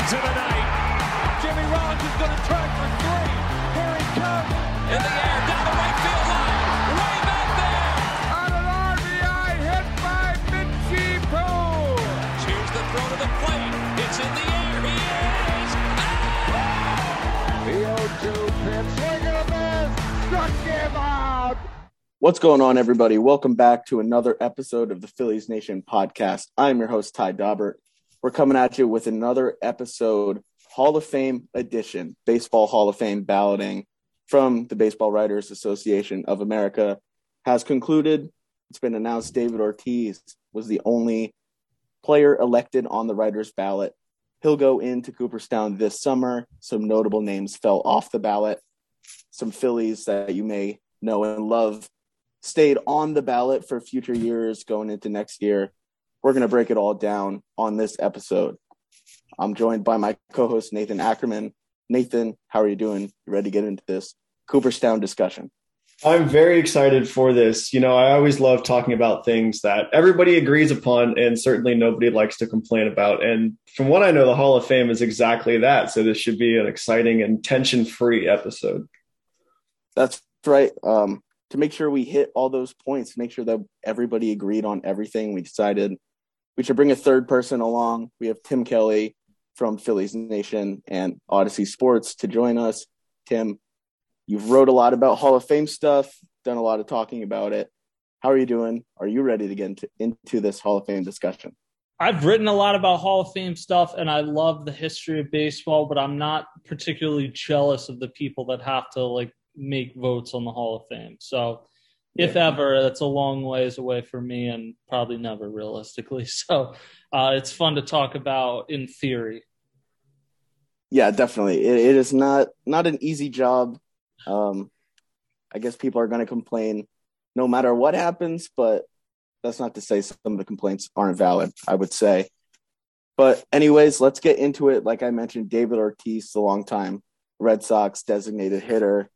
into the night. Jimmy Rollins is going to try for three. Here he comes. In the air, down the right field line. Way back there. On an RBI hit by Mitchie Poole. Here's the throw to the plate. It's in the air. He is. The 0-2 pitch. Swing and a miss. Struck him out. What's going on, everybody? Welcome back to another episode of the Phillies Nation podcast. I'm your host, Ty Daubert. We're coming at you with another episode, Hall of Fame edition, Baseball Hall of Fame balloting from the Baseball Writers Association of America has concluded. It's been announced David Ortiz was the only player elected on the writers' ballot. He'll go into Cooperstown this summer. Some notable names fell off the ballot. Some Phillies that you may know and love stayed on the ballot for future years going into next year. We're going to break it all down on this episode. I'm joined by my co-host Nathan Ackerman. Nathan, how are you doing? You ready to get into this Cooperstown discussion? I'm very excited for this. You know, I always love talking about things that everybody agrees upon and certainly nobody likes to complain about. And from what I know, the Hall of Fame is exactly that. So this should be an exciting and tension free episode. That's right. Um, to make sure we hit all those points, make sure that everybody agreed on everything, we decided we should bring a third person along. We have Tim Kelly from Phillies Nation and Audacy Sports to join us. Tim, you've wrote a lot about Hall of Fame stuff, done a lot of talking about it. How are you doing? Are you ready to get into, into this Hall of Fame discussion? I've written a lot about Hall of Fame stuff and I love the history of baseball, but I'm not particularly jealous of the people that have to like make votes on the Hall of Fame. So if yeah. ever, that's a long ways away for me and probably never realistically. So uh, it's fun to talk about in theory. Yeah, definitely. it, it is not not an easy job. Um, I guess people are going to complain no matter what happens, but that's not to say some of the complaints aren't valid. I would say. But anyways, let's get into it. Like I mentioned, David Ortiz, the long time Red Sox designated hitter,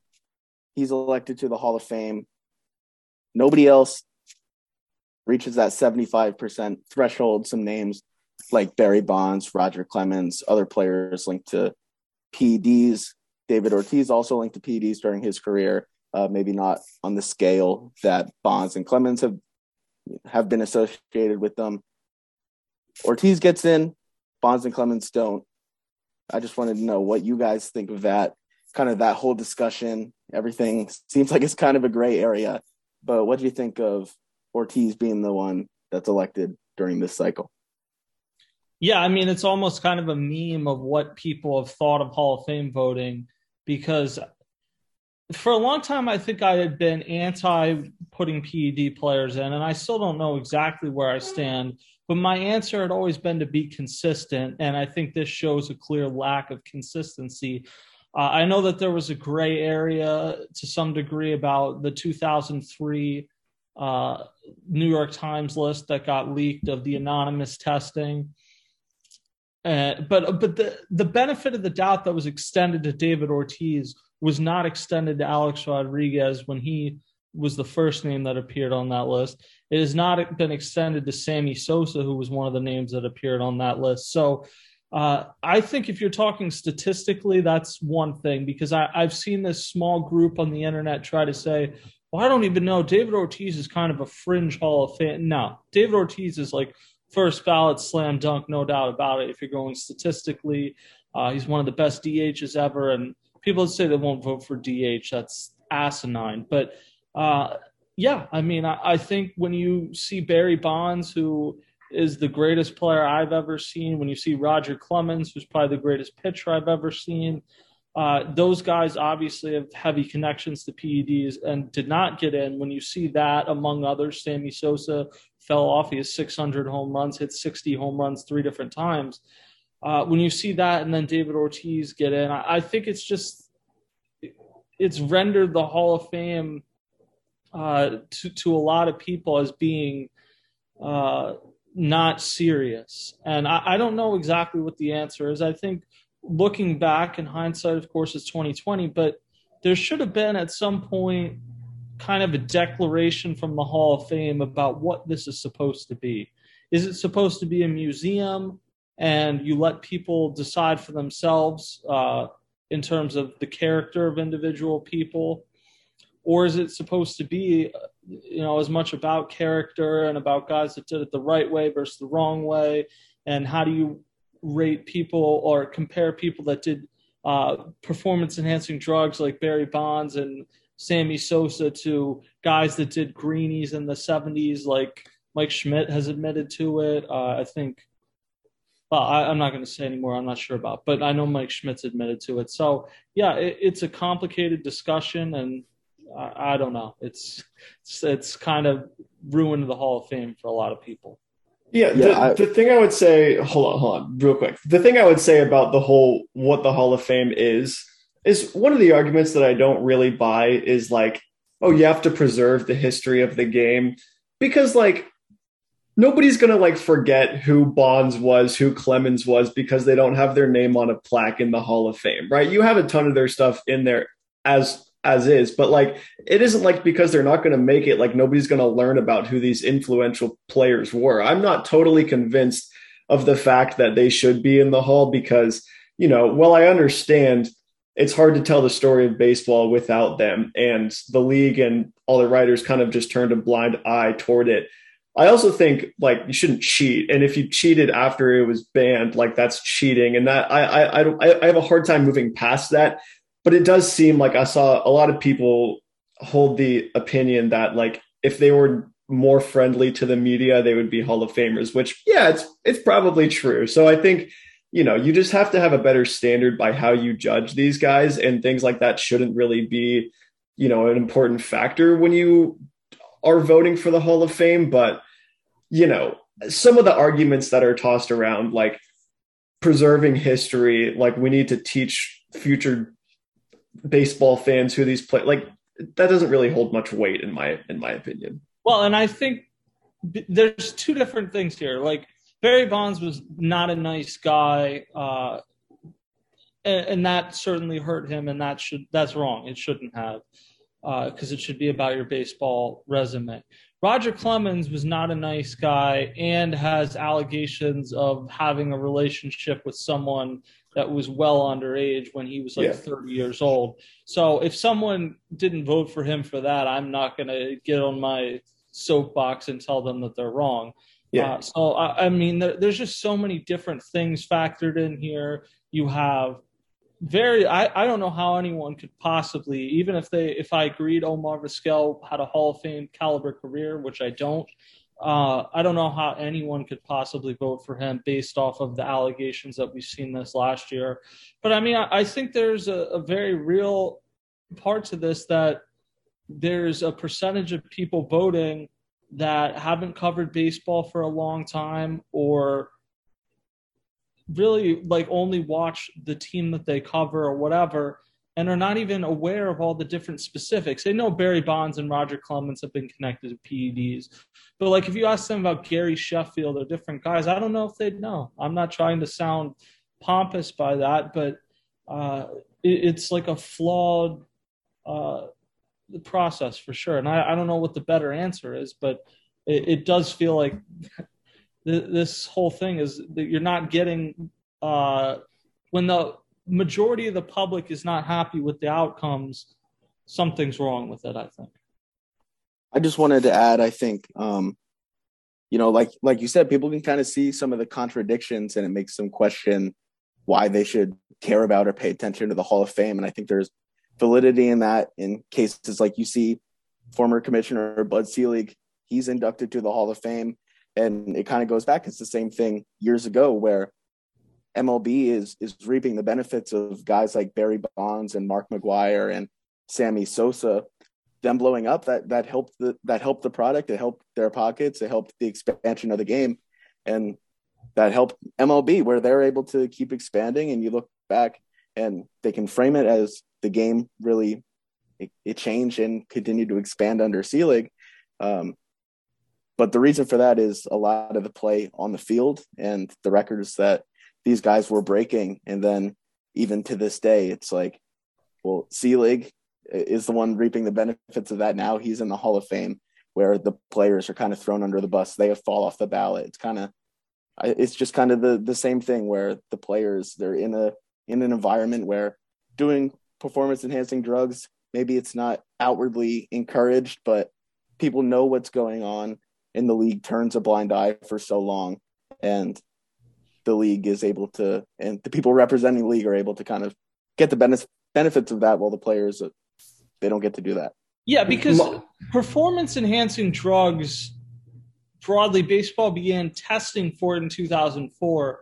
he's elected to the Hall of Fame. Nobody else reaches that 75% threshold. Some names like Barry Bonds, Roger Clemens, other players linked to PEDs. David Ortiz also linked to PEDs during his career, uh, maybe not on the scale that Bonds and Clemens have have been associated with them. Ortiz gets in, Bonds and Clemens don't. I just wanted to know what you guys think of that, kind of that whole discussion. Everything seems like it's kind of a gray area. But what do you think of Ortiz being the one that's elected during this cycle? Yeah, I mean, it's almost kind of a meme of what people have thought of Hall of Fame voting because for a long time, I think I had been anti putting PED players in, and I still don't know exactly where I stand. But my answer had always been to be consistent, and I think this shows a clear lack of consistency uh, I know that there was a gray area to some degree about the 2003 uh, New York Times list that got leaked of the anonymous testing. Uh, but but the the benefit of the doubt that was extended to David Ortiz was not extended to Alex Rodriguez when he was the first name that appeared on that list. It has not been extended to Sammy Sosa, who was one of the names that appeared on that list. So uh, I think if you're talking statistically, that's one thing because I, I've seen this small group on the internet try to say, well, I don't even know. David Ortiz is kind of a fringe Hall of Fame. No, David Ortiz is like first ballot slam dunk, no doubt about it. If you're going statistically, uh, he's one of the best DHs ever. And people say they won't vote for DH. That's asinine. But uh, yeah, I mean, I, I think when you see Barry Bonds, who is the greatest player I've ever seen. When you see Roger Clemens, who's probably the greatest pitcher I've ever seen, uh, those guys obviously have heavy connections to PEDs and did not get in. When you see that, among others, Sammy Sosa fell off. He has 600 home runs, hit 60 home runs three different times. Uh, when you see that, and then David Ortiz get in, I, I, think it's just it's rendered the Hall of Fame uh, to to a lot of people as being uh, not serious? And I, I don't know exactly what the answer is. I think looking back in hindsight, of course, it's 2020, but there should have been at some point kind of a declaration from the Hall of Fame about what this is supposed to be. Is it supposed to be a museum and you let people decide for themselves uh, in terms of the character of individual people? Or is it supposed to be, you know, as much about character and about guys that did it the right way versus the wrong way? And how do you rate people or compare people that did uh, performance enhancing drugs like Barry Bonds and Sammy Sosa to guys that did greenies in the 70s, like Mike Schmidt has admitted to it. Uh, I think, well, I, am not going to say anymore. I'm not sure about, but I know Mike Schmidt's admitted to it. So, yeah, it, it's a complicated discussion, and I, I don't know. It's, it's, it's kind of ruined the Hall of Fame for a lot of people. Yeah, the, I, the thing I would say, hold on, hold on, real quick. The thing I would say about the whole what the Hall of Fame is is one of the arguments that I don't really buy is like, oh, you have to preserve the history of the game because like nobody's gonna like forget who Bonds was, who Clemens was because they don't have their name on a plaque in the Hall of Fame, right? You have a ton of their stuff in there as as is but like it isn't like because they're not going to make it like nobody's going to learn about who these influential players were. I'm not totally convinced of the fact that they should be in the hall because you know well i understand it's hard to tell the story of baseball without them and the league and all the writers kind of just turned a blind eye toward it. I also think like you shouldn't cheat and if you cheated after it was banned like that's cheating and that i i i, I have a hard time moving past that but it does seem like I saw a lot of people hold the opinion that like if they were more friendly to the media, they would be Hall of Famers, which yeah, it's it's probably true. So I think you know you just have to have a better standard by how you judge these guys, and things like that shouldn't really be you know an important factor when you are voting for the Hall of Fame. But you know some of the arguments that are tossed around, like preserving history, like we need to teach future baseball fans who these play like that doesn't really hold much weight in my in my opinion. Well, and I think there's two different things here. Like Barry Bonds was not a nice guy, uh, and, and, that certainly hurt him, and that should that's wrong. It shouldn't have because uh, it should be about your baseball resume. Roger Clemens was not a nice guy and has allegations of having a relationship with someone that was well underage when he was like yeah. 30 years old. So if someone didn't vote for him for that, I'm not going to get on my soapbox and tell them that they're wrong. Yeah. Uh, so I, I mean, there, there's just so many different things factored in here. You have very I, I don't know how anyone could possibly even if they if I agreed Omar Vizquel had a Hall of Fame caliber career, which I don't, uh, I don't know how anyone could possibly vote for him based off of the allegations that we've seen this last year. But I mean, I, I think there's a, a very real part to this that there's a percentage of people voting that haven't covered baseball for a long time or really like only watch the team that they cover or whatever and are not even aware of all the different specifics. They know Barry Bonds and Roger Clemens have been connected to PEDs. But like if you ask them about Gary Sheffield or different guys, I don't know if they'd know. I'm not trying to sound pompous by that, but uh, it, it's like a flawed uh, process for sure. And I, I, don't know what the better answer is, but it, it does feel like th- this whole thing is that you're not getting uh, when the majority of the public is not happy with the outcomes, something's wrong with it. I think. I just wanted to add. I think, um, you know, like like you said, people can kind of see some of the contradictions, and it makes them question why they should care about or pay attention to the Hall of Fame. And I think there's validity in that. In cases like you see, former Commissioner Bud Selig, he's inducted to the Hall of Fame, and it kind of goes back. It's the same thing years ago where MLB is is reaping the benefits of guys like Barry Bonds and Mark McGwire and Sammy Sosa. Them blowing up that that helped the that helped the product. It helped their pockets. It helped the expansion of the game, and that helped MLB where they're able to keep expanding. And you look back and they can frame it as the game really it, it changed and continued to expand under Selig. Um, but the reason for that is a lot of the play on the field and the records that these guys were breaking. And then even to this day, it's like, well, Selig is the one reaping the benefits of that now. He's in the Hall of Fame where the players are kind of thrown under the bus. They fall off the ballot. It's kind of it's just kind of the the same thing where the players they're in a in an environment where doing performance enhancing drugs maybe it's not outwardly encouraged but people know what's going on and the league turns a blind eye for so long and the league is able to and the people representing the league are able to kind of get the benefits of that while the players uh, they don't get to do that. Yeah because performance enhancing drugs broadly baseball began testing for it in 2004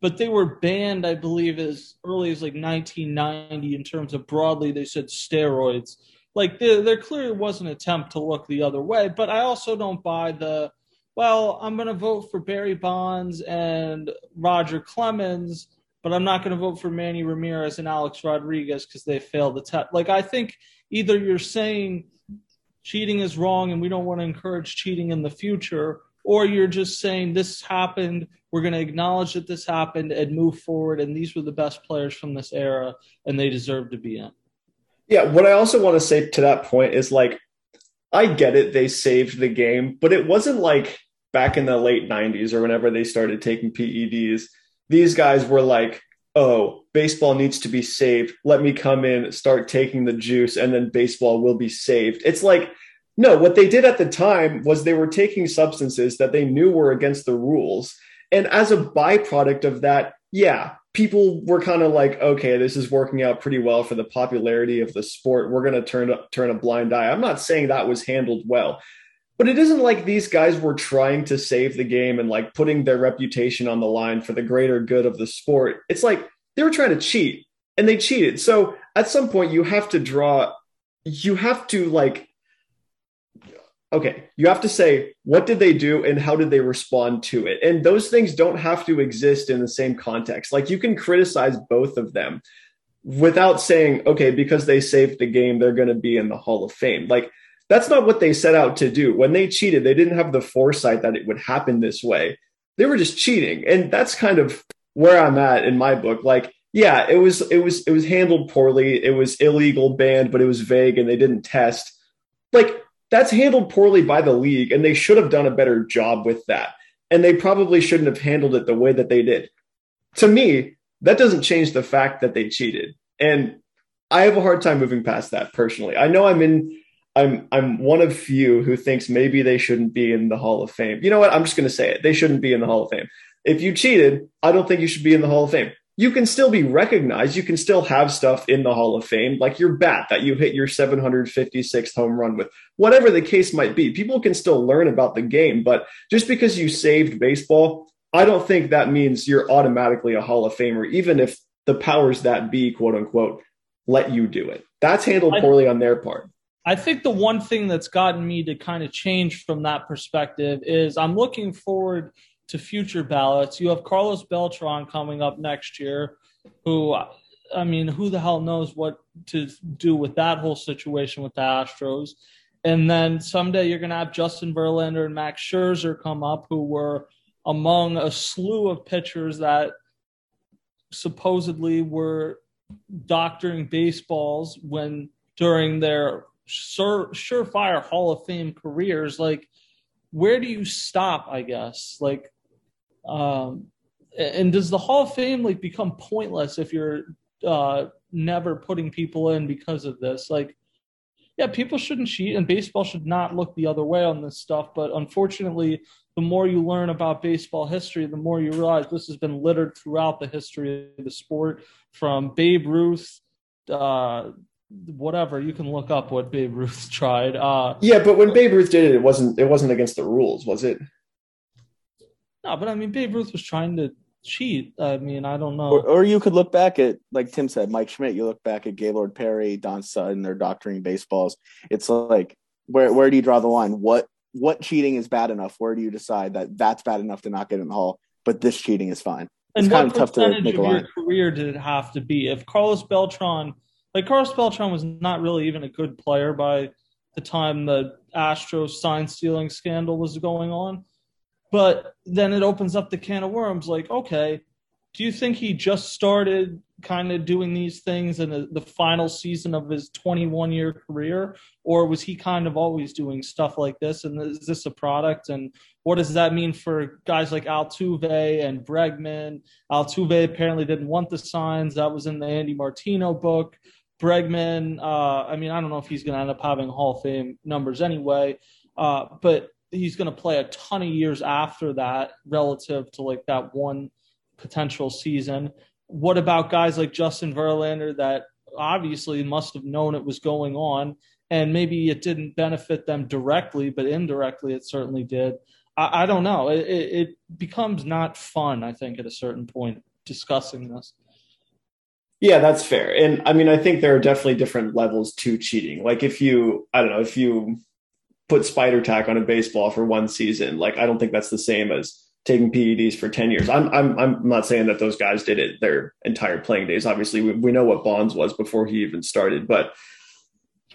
but they were banned i believe as early as like 1990 in terms of broadly they said steroids. Like there, there clearly was an attempt to look the other way but i also don't buy the well i'm going to vote for barry bonds and roger clemens but i'm not going to vote for manny ramirez and alex rodriguez because they failed the test like i think either you're saying cheating is wrong and we don't want to encourage cheating in the future, or you're just saying this happened, we're going to acknowledge that this happened and move forward, and these were the best players from this era and they deserve to be in. Yeah, what I also want to say to that point is like, I get it, they saved the game, but it wasn't like back in the late 90s or whenever they started taking PEDs. These guys were like, oh, baseball needs to be saved. Let me come in, start taking the juice, and then baseball will be saved. It's like, no, what they did at the time was they were taking substances that they knew were against the rules. And as a byproduct of that, yeah, people were kind of like, okay, this is working out pretty well for the popularity of the sport. We're going to turn turn a blind eye. I'm not saying that was handled well. But it isn't like these guys were trying to save the game and like putting their reputation on the line for the greater good of the sport. It's like they were trying to cheat and they cheated. So at some point you have to draw, you have to like, okay, you have to say, what did they do and how did they respond to it? And those things don't have to exist in the same context. Like you can criticize both of them without saying, okay, because they saved the game, they're going to be in the Hall of Fame. Like, that's not what they set out to do. When they cheated, they didn't have the foresight that it would happen this way. They were just cheating. And that's kind of where I'm at in my book. Like, yeah, it was it was it was handled poorly. It was illegal, banned, but it was vague and they didn't test. Like, that's handled poorly by the league, and they should have done a better job with that. And they probably shouldn't have handled it the way that they did. To me, that doesn't change the fact that they cheated. And I have a hard time moving past that personally. I know I'm in I'm I'm one of few who thinks maybe they shouldn't be in the Hall of Fame. You know what? I'm just going to say it. They shouldn't be in the Hall of Fame. If you cheated, I don't think you should be in the Hall of Fame. You can still be recognized. You can still have stuff in the Hall of Fame, like your bat that you hit your 756th home run with. Whatever the case might be, people can still learn about the game. But just because you saved baseball, I don't think that means you're automatically a Hall of Famer, even if the powers that be, quote unquote, let you do it. That's handled poorly on their part. I think the one thing that's gotten me to kind of change from that perspective is I'm looking forward to future ballots. You have Carlos Beltran coming up next year, who, I mean, who the hell knows what to do with that whole situation with the Astros. And then someday you're going to have Justin Verlander and Max Scherzer come up, who were among a slew of pitchers that supposedly were doctoring baseballs when during their sure, surefire Hall of Fame careers. Like, where do you stop? I guess like, um, and does the Hall of Fame like become pointless if you're uh, never putting people in because of this? Like, yeah, people shouldn't cheat, and baseball should not look the other way on this stuff. But unfortunately, the more you learn about baseball history, the more you realize this has been littered throughout the history of the sport, from Babe Ruth uh, whatever you can look up what Babe Ruth tried. Uh, yeah, but when Babe Ruth did it, it wasn't it wasn't against the rules, was it? No, but I mean Babe Ruth was trying to cheat. I mean, I don't know. Or, or you could look back at like Tim said, Mike Schmidt. You look back at Gaylord Perry, Don Sutton, they're doctoring baseballs. It's like where where do you draw the line? What what cheating is bad enough? Where do you decide that that's bad enough to not get in the hall, but this cheating is fine? It's and kind of tough to make a line. Your career did it have to be? If Carlos Beltran like Carlos Beltran was not really even a good player by the time the Astros sign stealing scandal was going on. But then it opens up the can of worms like, okay, do you think he just started kind of doing these things in the, the final season of his 21 year career, or was he kind of always doing stuff like this? And is this a product? And what does that mean for guys like Altuve and Bregman? Altuve apparently didn't want the signs. That was in the Andy Martino book. Bregman, uh, I mean, I don't know if he's going to end up having Hall of Fame numbers anyway, uh, but he's going to play a ton of years after that relative to like that one potential season. What about guys like Justin Verlander that obviously must have known it was going on and maybe it didn't benefit them directly, but indirectly it certainly did. I, I don't know. It, it becomes not fun, I think, at a certain point discussing this. Yeah, that's fair. And I mean, I think there are definitely different levels to cheating. Like if you, I don't know, if you put spider tack on a baseball for one season, like I don't think that's the same as taking PEDs for 10 years. I'm, I'm, I'm not saying that those guys did it their entire playing days. Obviously, we, we know what Bonds was before he even started, but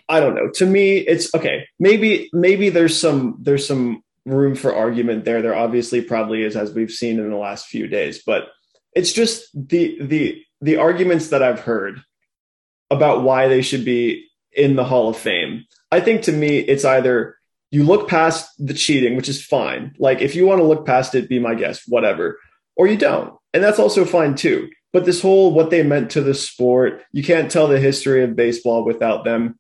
I don't know. To me, it's okay. Maybe, maybe there's some, there's some room for argument there. There obviously probably is, as we've seen in the last few days, but it's just the, the, the arguments that I've heard about why they should be in the Hall of Fame. I think to me, it's either you look past the cheating, which is fine. Like if you want to look past it, be my guest, whatever, or you don't. And that's also fine too. But this whole what they meant to the sport, you can't tell the history of baseball without them.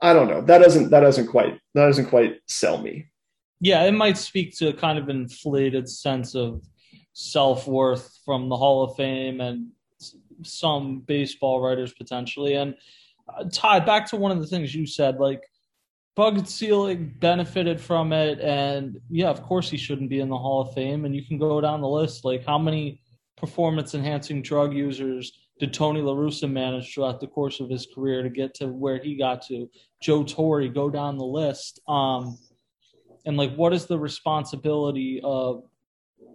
I don't know. That doesn't that doesn't quite that doesn't quite sell me. Yeah, it might speak to a kind of inflated sense of self worth from the Hall of Fame and some baseball writers potentially. And uh, Ty, back to one of the things you said, like Bud Selig benefited from it, and yeah, of course he shouldn't be in the Hall of Fame. And you can go down the list, like how many performance-enhancing drug users did Tony La Russa manage throughout the course of his career to get to where he got to? Joe Torre, go down the list. Um, and like, what is the responsibility of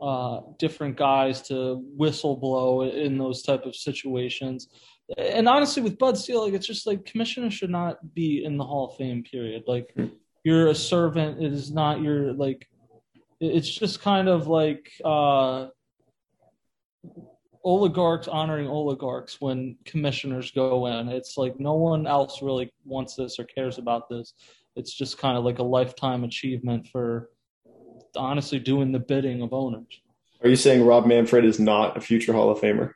uh, different guys to whistle blow in those type of situations? and honestly, with Bud Selig, it's just like commissioners should not be in the Hall of Fame. Period. Like you're a servant. It is not your like. It's just kind of like uh, oligarchs honoring oligarchs when commissioners go in. It's like no one else really wants this or cares about this. It's just kind of like a lifetime achievement for honestly doing the bidding of owners. Are you saying Rob Manfred is not a future Hall of Famer?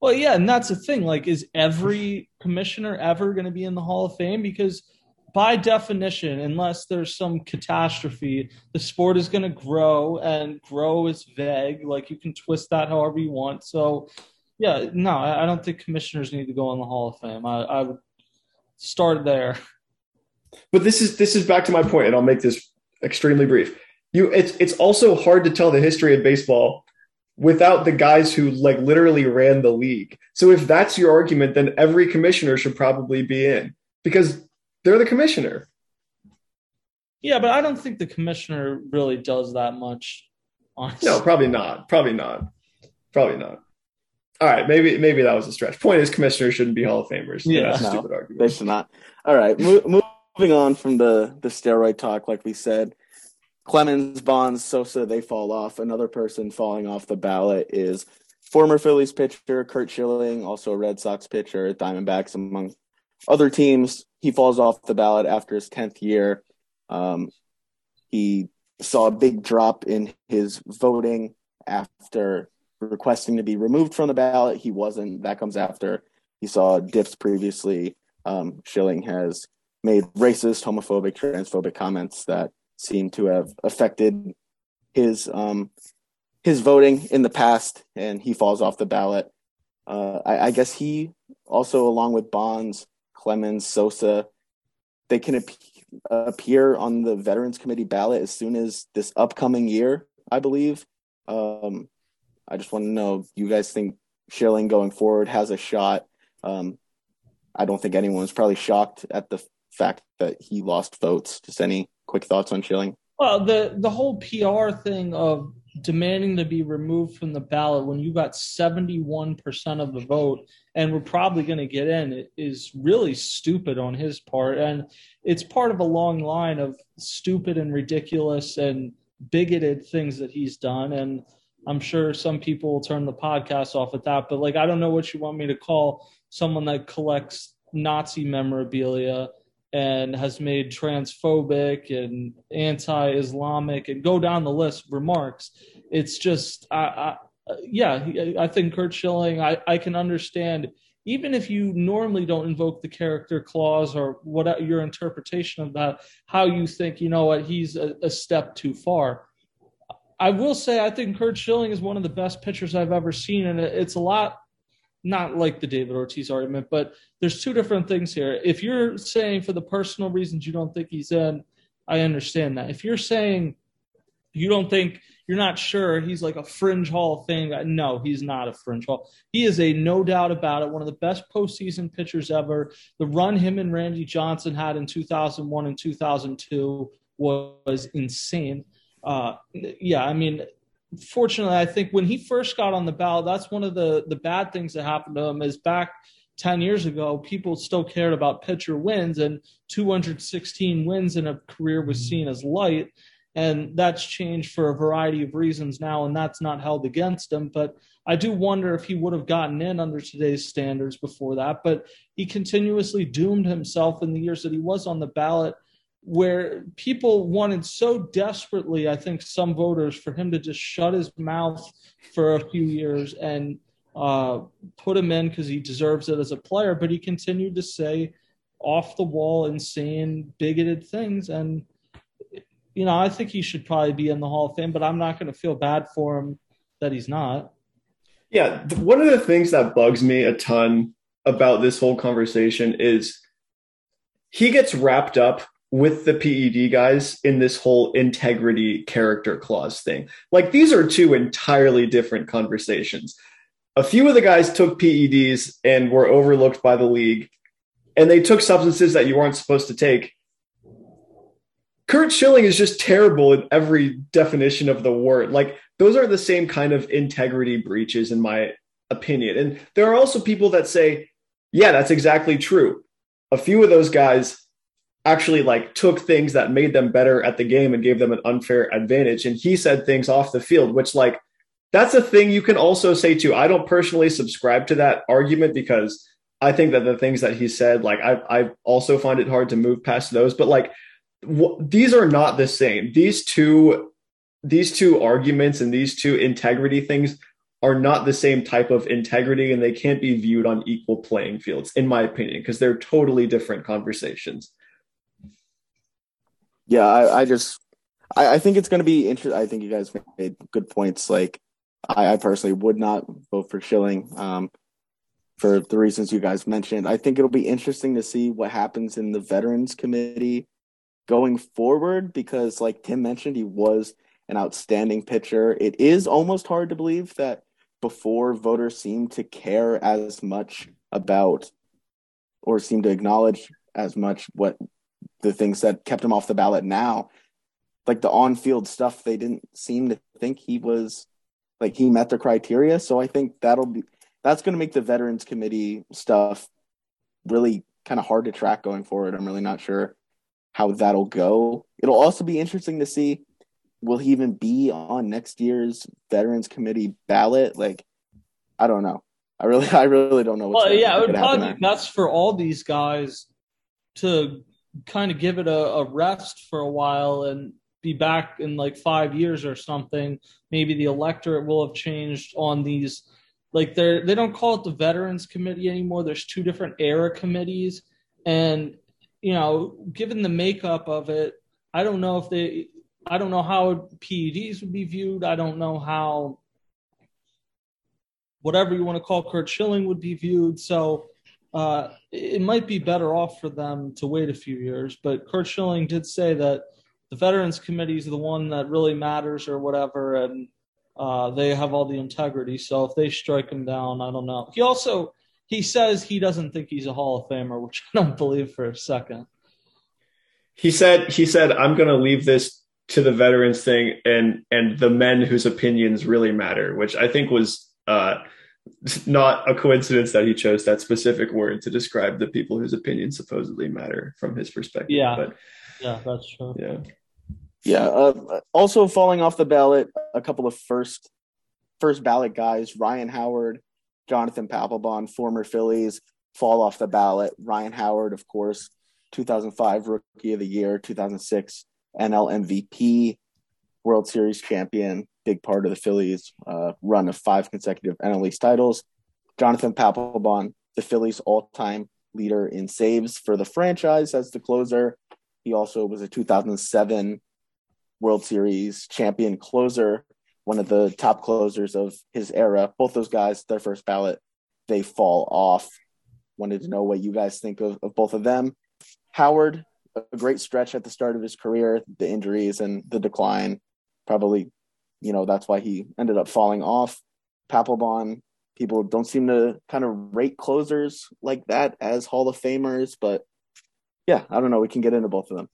Well, yeah, and that's the thing. Like, is every commissioner ever going to be in the Hall of Fame? Because by definition, unless there's some catastrophe, the sport is going to grow, and grow is vague. Like, you can twist that however you want. So, yeah, no, I don't think commissioners need to go in the Hall of Fame. I, I would start there. But this is this is back to my point, and I'll make this extremely brief. You, it's it's also hard to tell the history of baseball without the guys who like literally ran the league. So if that's your argument, then every commissioner should probably be in because they're the commissioner. Yeah, but I don't think the commissioner really does that much. Honestly. No, probably not. Probably not. Probably not. All right, maybe maybe that was a stretch. Point is, commissioners shouldn't be Hall of Famers. Yeah, that's no, stupid argument. They should not. All right, mo- moving on from the the steroid talk, like we said, Clemens, Bonds, Sosa, they fall off. Another person falling off the ballot is former Phillies pitcher Curt Schilling, also a Red Sox pitcher, Diamondbacks, among other teams. He falls off the ballot after his 10th year. Um, he saw a big drop in his voting after requesting to be removed from the ballot. He wasn't. That comes after he saw dips previously. Um, Schilling has made racist, homophobic, transphobic comments that seem to have affected his um, his voting in the past, and he falls off the ballot. Uh, I, I, guess he also, along with Bonds, Clemens, Sosa, they can ap- appear on the Veterans Committee ballot as soon as this upcoming year, I believe. Um, I just want to know, you guys think Schilling going forward has a shot? Um, I don't think anyone's probably shocked at the fact that he lost votes. Just any quick thoughts on Schilling? Well, the the whole PR thing of demanding to be removed from the ballot when you got 71% of the vote and we're probably going to get in is really stupid on his part and it's part of a long line of stupid and ridiculous and bigoted things that he's done and I'm sure some people will turn the podcast off at that, but like I don't know what you want me to call someone that collects Nazi memorabilia and has made transphobic and anti-Islamic and go down the list remarks. It's just, I, I yeah, I think Curt Schilling. I, I can understand even if you normally don't invoke the character clause or what your interpretation of that, how you think, you know what, he's a, a step too far. I will say, I think Curt Schilling is one of the best pitchers I've ever seen, and it's a lot not like the David Ortiz argument, but there's two different things here. If you're saying for the personal reasons you don't think he's in, I understand that. If you're saying you don't think you're not sure he's like a fringe Hall of Fame no, he's not a fringe Hall. He is a no doubt about it, one of the best postseason pitchers ever. The run him and Randy Johnson had in 2001 and 2002 was insane. Uh, yeah, I mean, fortunately, I think when he first got on the ballot, that's one of the the bad things that happened to him. Is back 10 years ago, people still cared about pitcher wins, and 216 wins in a career was mm-hmm. seen as light. And that's changed for a variety of reasons now, and that's not held against him. But I do wonder if he would have gotten in under today's standards before that. But he continuously doomed himself in the years that he was on the ballot where people wanted so desperately, I think, some voters for him to just shut his mouth for a few years and uh, put him in because he deserves it as a player. But he continued to say off the wall, insane, bigoted things. And, you know, I think he should probably be in the Hall of Fame, but I'm not going to feel bad for him that he's not. Yeah. One of the things that bugs me a ton about this whole conversation is he gets wrapped up with the PED guys in this whole integrity character clause thing. Like these are two entirely different conversations. A few of the guys took PEDs and were overlooked by the league, and they took substances that you weren't supposed to take. Curt Schilling is just terrible in every definition of the word. Like those are the same kind of integrity breaches, in my opinion. And there are also people that say, yeah, that's exactly true. A few of those guys actually like took things that made them better at the game and gave them an unfair advantage. And he said things off the field which like that's a thing you can also say too. I don't personally subscribe to that argument because i think that the things that he said like i, I also find it hard to move past those. But like w- these are not the same. These two these two arguments and these two integrity things are not the same type of integrity and they can't be viewed on equal playing fields in my opinion because they're totally different conversations yeah, I, I just I, I, think it's going to be interesting. I think you guys made good points. Like I, I personally would not vote for Schilling um, for the reasons you guys mentioned. I think it'll be interesting to see what happens in the Veterans Committee going forward because, like Tim mentioned, he was an outstanding pitcher. It is almost hard to believe that before voters seemed to care as much about or seem to acknowledge as much what the things that kept him off the ballot now like the on-field stuff they didn't seem to think he was like he met the criteria. So i think that'll be that's going to make the veterans committee stuff really kind of hard to track going forward. I'm really not sure how that'll go. It'll also be interesting to see will he even be on next year's veterans committee ballot? Like i don't know. I really i really don't know well yeah it would probably be best for all these guys to kind of give it a, a rest for a while and be back in like five years or something. Maybe the electorate will have changed on these. Like they're they don't call it the Veterans Committee anymore. There's two different era committees, and you know, given the makeup of it, I don't know if they. I don't know how PEDs would be viewed. I don't know how whatever you want to call Curt Schilling would be viewed. So uh, it might be better off for them to wait a few years. But Curt Schilling did say that the Veterans Committee is the one that really matters or whatever, and uh, they have all the integrity. So if they strike him down, I don't know. He also he says he doesn't think he's a Hall of Famer, which I don't believe for a second. He said he said I'm going to leave this to the veterans thing and and the men whose opinions really matter, which I think was. Uh, not a coincidence that he chose that specific word to describe the people whose opinions supposedly matter from his perspective. Yeah, but yeah, that's true. Yeah, yeah. Uh, also, falling off the ballot, a couple of first first ballot guys, Ryan Howard, Jonathan Papelbon, former Phillies, fall off the ballot. Ryan Howard, of course, 2005 Rookie of the Year, 2006 NL MVP, World Series champion, big part of the Phillies' uh, run of five consecutive NL East titles. Jonathan Papelbon, the Phillies' all-time leader in saves for the franchise as the closer. He also was a 2007 World Series champion closer, one of the top closers of his era. Both those guys, their first ballot, they fall off. Wanted to know what you guys think of, of both of them. Howard, a great stretch at the start of his career, the injuries and the decline. Probably, you know, that's why he ended up falling off. Papelbon, people don't seem to kind of rate closers like that as Hall of Famers, but yeah, I don't know. We can get into both of them.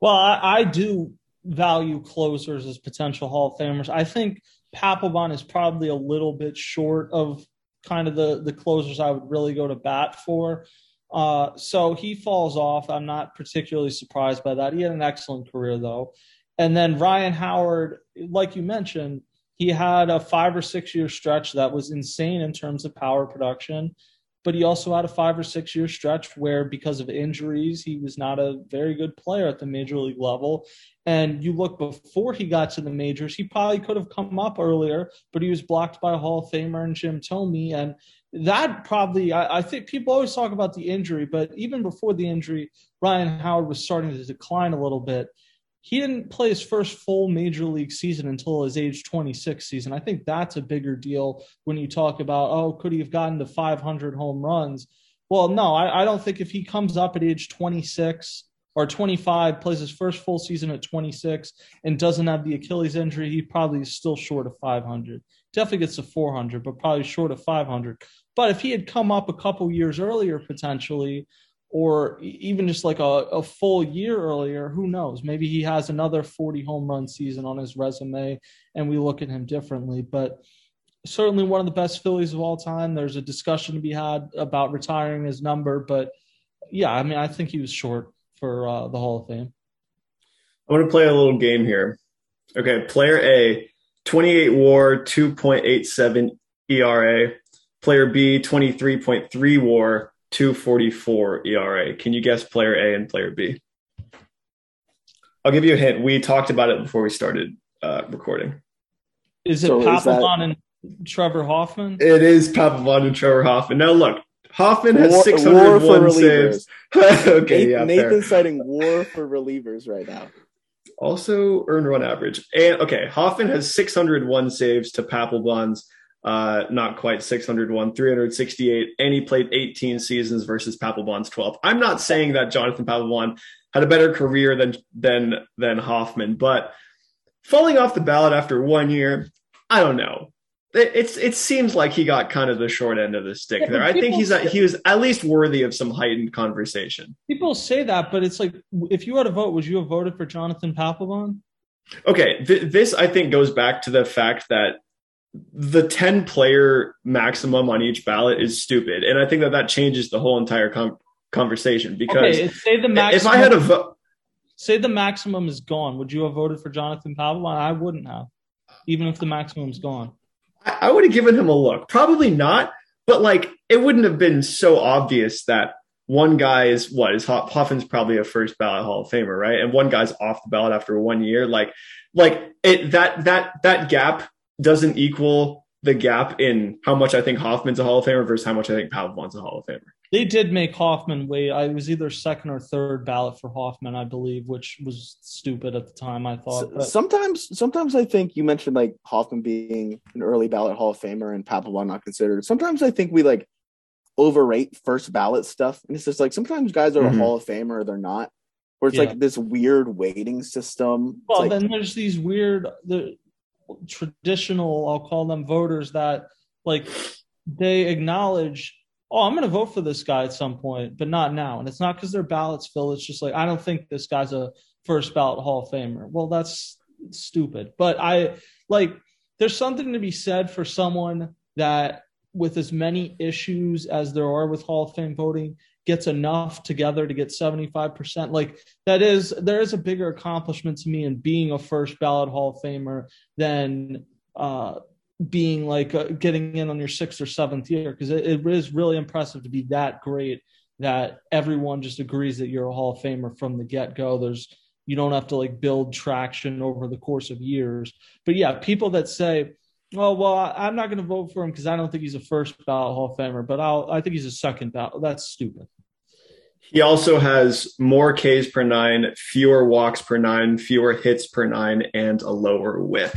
Well, I, I do value closers as potential Hall of Famers. I think Papelbon is probably a little bit short of kind of the the closers I would really go to bat for. Uh, so he falls off. I'm not particularly surprised by that. He had an excellent career though. And then Ryan Howard, like you mentioned, he had a five or six year stretch that was insane in terms of power production but he also had a five or six year stretch where because of injuries he was not a very good player at the major league level. And you look before he got to the majors he probably could have come up earlier but he was blocked by hall of famer and jim thome. And that probably I, I think people always talk about the injury but even before the injury ryan howard was starting to decline a little bit he didn't play his first full major league season until his age 26 season. I think that's a bigger deal when you talk about, oh, could he have gotten to 500 home runs? Well, no, I, I don't think if he comes up at age 26 or 25, plays his first full season at 26, and doesn't have the Achilles injury, he probably is still short of 500. Definitely gets to 400, but probably short of 500. But if he had come up a couple years earlier, potentially, or even just like a, a full year earlier, who knows? Maybe he has another 40 home run season on his resume and we look at him differently. But certainly one of the best Phillies of all time. There's a discussion to be had about retiring his number, but yeah, I mean, I think he was short for uh, the Hall of Fame. I want to play a little game here. Okay, player A, 28 WAR, 2.87 ERA. Player B, 23.3 WAR, 244 ERA. Can you guess player A and player B? I'll give you a hint. We talked about it before we started uh, recording. Is it so Papelbon and Trevor Hoffman? It is Papelbon and Trevor Hoffman. Now look, Hoffman has war, 601 war saves. okay, Nathan, yeah, Nathan's citing war for relievers right now. Also earned run average. And okay, Hoffman has 601 saves to Papelbon's uh, not quite 601, 368, and he played 18 seasons versus Papelbon's 12. I'm not saying that Jonathan Papelbon had a better career than than than Hoffman, but falling off the ballot after one year, I don't know. It, it's it seems like he got kind of the short end of the stick yeah, there. I think he's he was at least worthy of some heightened conversation. People say that, but it's like if you had a vote, would you have voted for Jonathan Papelbon? Okay, th- this I think goes back to the fact that the 10 player maximum on each ballot is stupid. And I think that that changes the whole entire com- conversation because okay, say the maximum, if I had a vote, say the maximum is gone, would you have voted for Jonathan Papelbon? I wouldn't have, even if the maximum's gone. I, I would have given him a look. Probably not, but like it wouldn't have been so obvious that one guy is what is Hoffman's probably a first ballot Hall of Famer, right? And one guy's off the ballot after one year. Like, like it that that that gap doesn't equal the gap in how much I think Hoffman's a Hall of Famer versus how much I think Papelbon's a Hall of Famer. They did make Hoffman wait. I was either second or third ballot for Hoffman, I believe, which was stupid at the time. I thought. But... Sometimes, sometimes I think you mentioned like Hoffman being an early ballot Hall of Famer and Papelbon not considered. Sometimes I think we like overrate first ballot stuff, and it's just like sometimes guys are mm-hmm. a Hall of Famer or they're not. Where it's yeah. like this weird weighting system. Well, like... then there's these weird. The, traditional, I'll call them voters that like they acknowledge, oh, I'm going to vote for this guy at some point, but not now. And it's not because their ballots fill. It's just like, I don't think this guy's a first ballot Hall of Famer. Well, that's stupid. But I like, there's something to be said for someone that with as many issues as there are with Hall of Fame voting gets enough together to get 75%. Like that is there is a bigger accomplishment to me in being a first ballot Hall of Famer than uh being like uh, getting in on your sixth or seventh year because it, it is really impressive to be that great that everyone just agrees that you're a Hall of Famer from the get go. There's you don't have to like build traction over the course of years. But yeah, people that say, "Oh, well, I'm not going to vote for him because I don't think he's a first ballot Hall of Famer, but I'll I think he's a second ballot." That's stupid. He also has more Ks per nine, fewer walks per nine, fewer hits per nine, and a lower whip.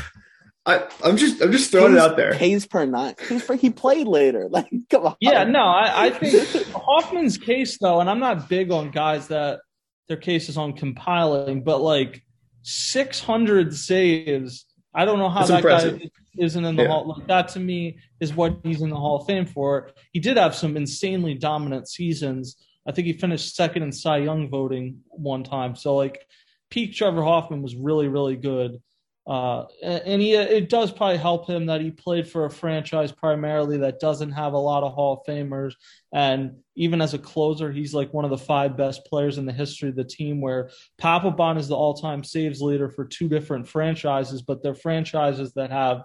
I, am just I'm just throwing K's, it out there. K's per nine. K's per, he played later. Like, come on. Yeah, no, I, I think Hoffman's case though, and I'm not big on guys that their case is on compiling, but like 600 saves. I don't know how that impressive. guy isn't in the yeah. hall. Like, that to me is what he's in the Hall of Fame for. He did have some insanely dominant seasons. I think he finished second in Cy Young voting one time. So like peak Trevor Hoffman was really really good. Uh, and he it does probably help him that he played for a franchise primarily that doesn't have a lot of Hall of Famers, and even as a closer, he's like one of the five best players in the history of the team. Where Papelbon is the all-time saves leader for two different franchises, but they're franchises that have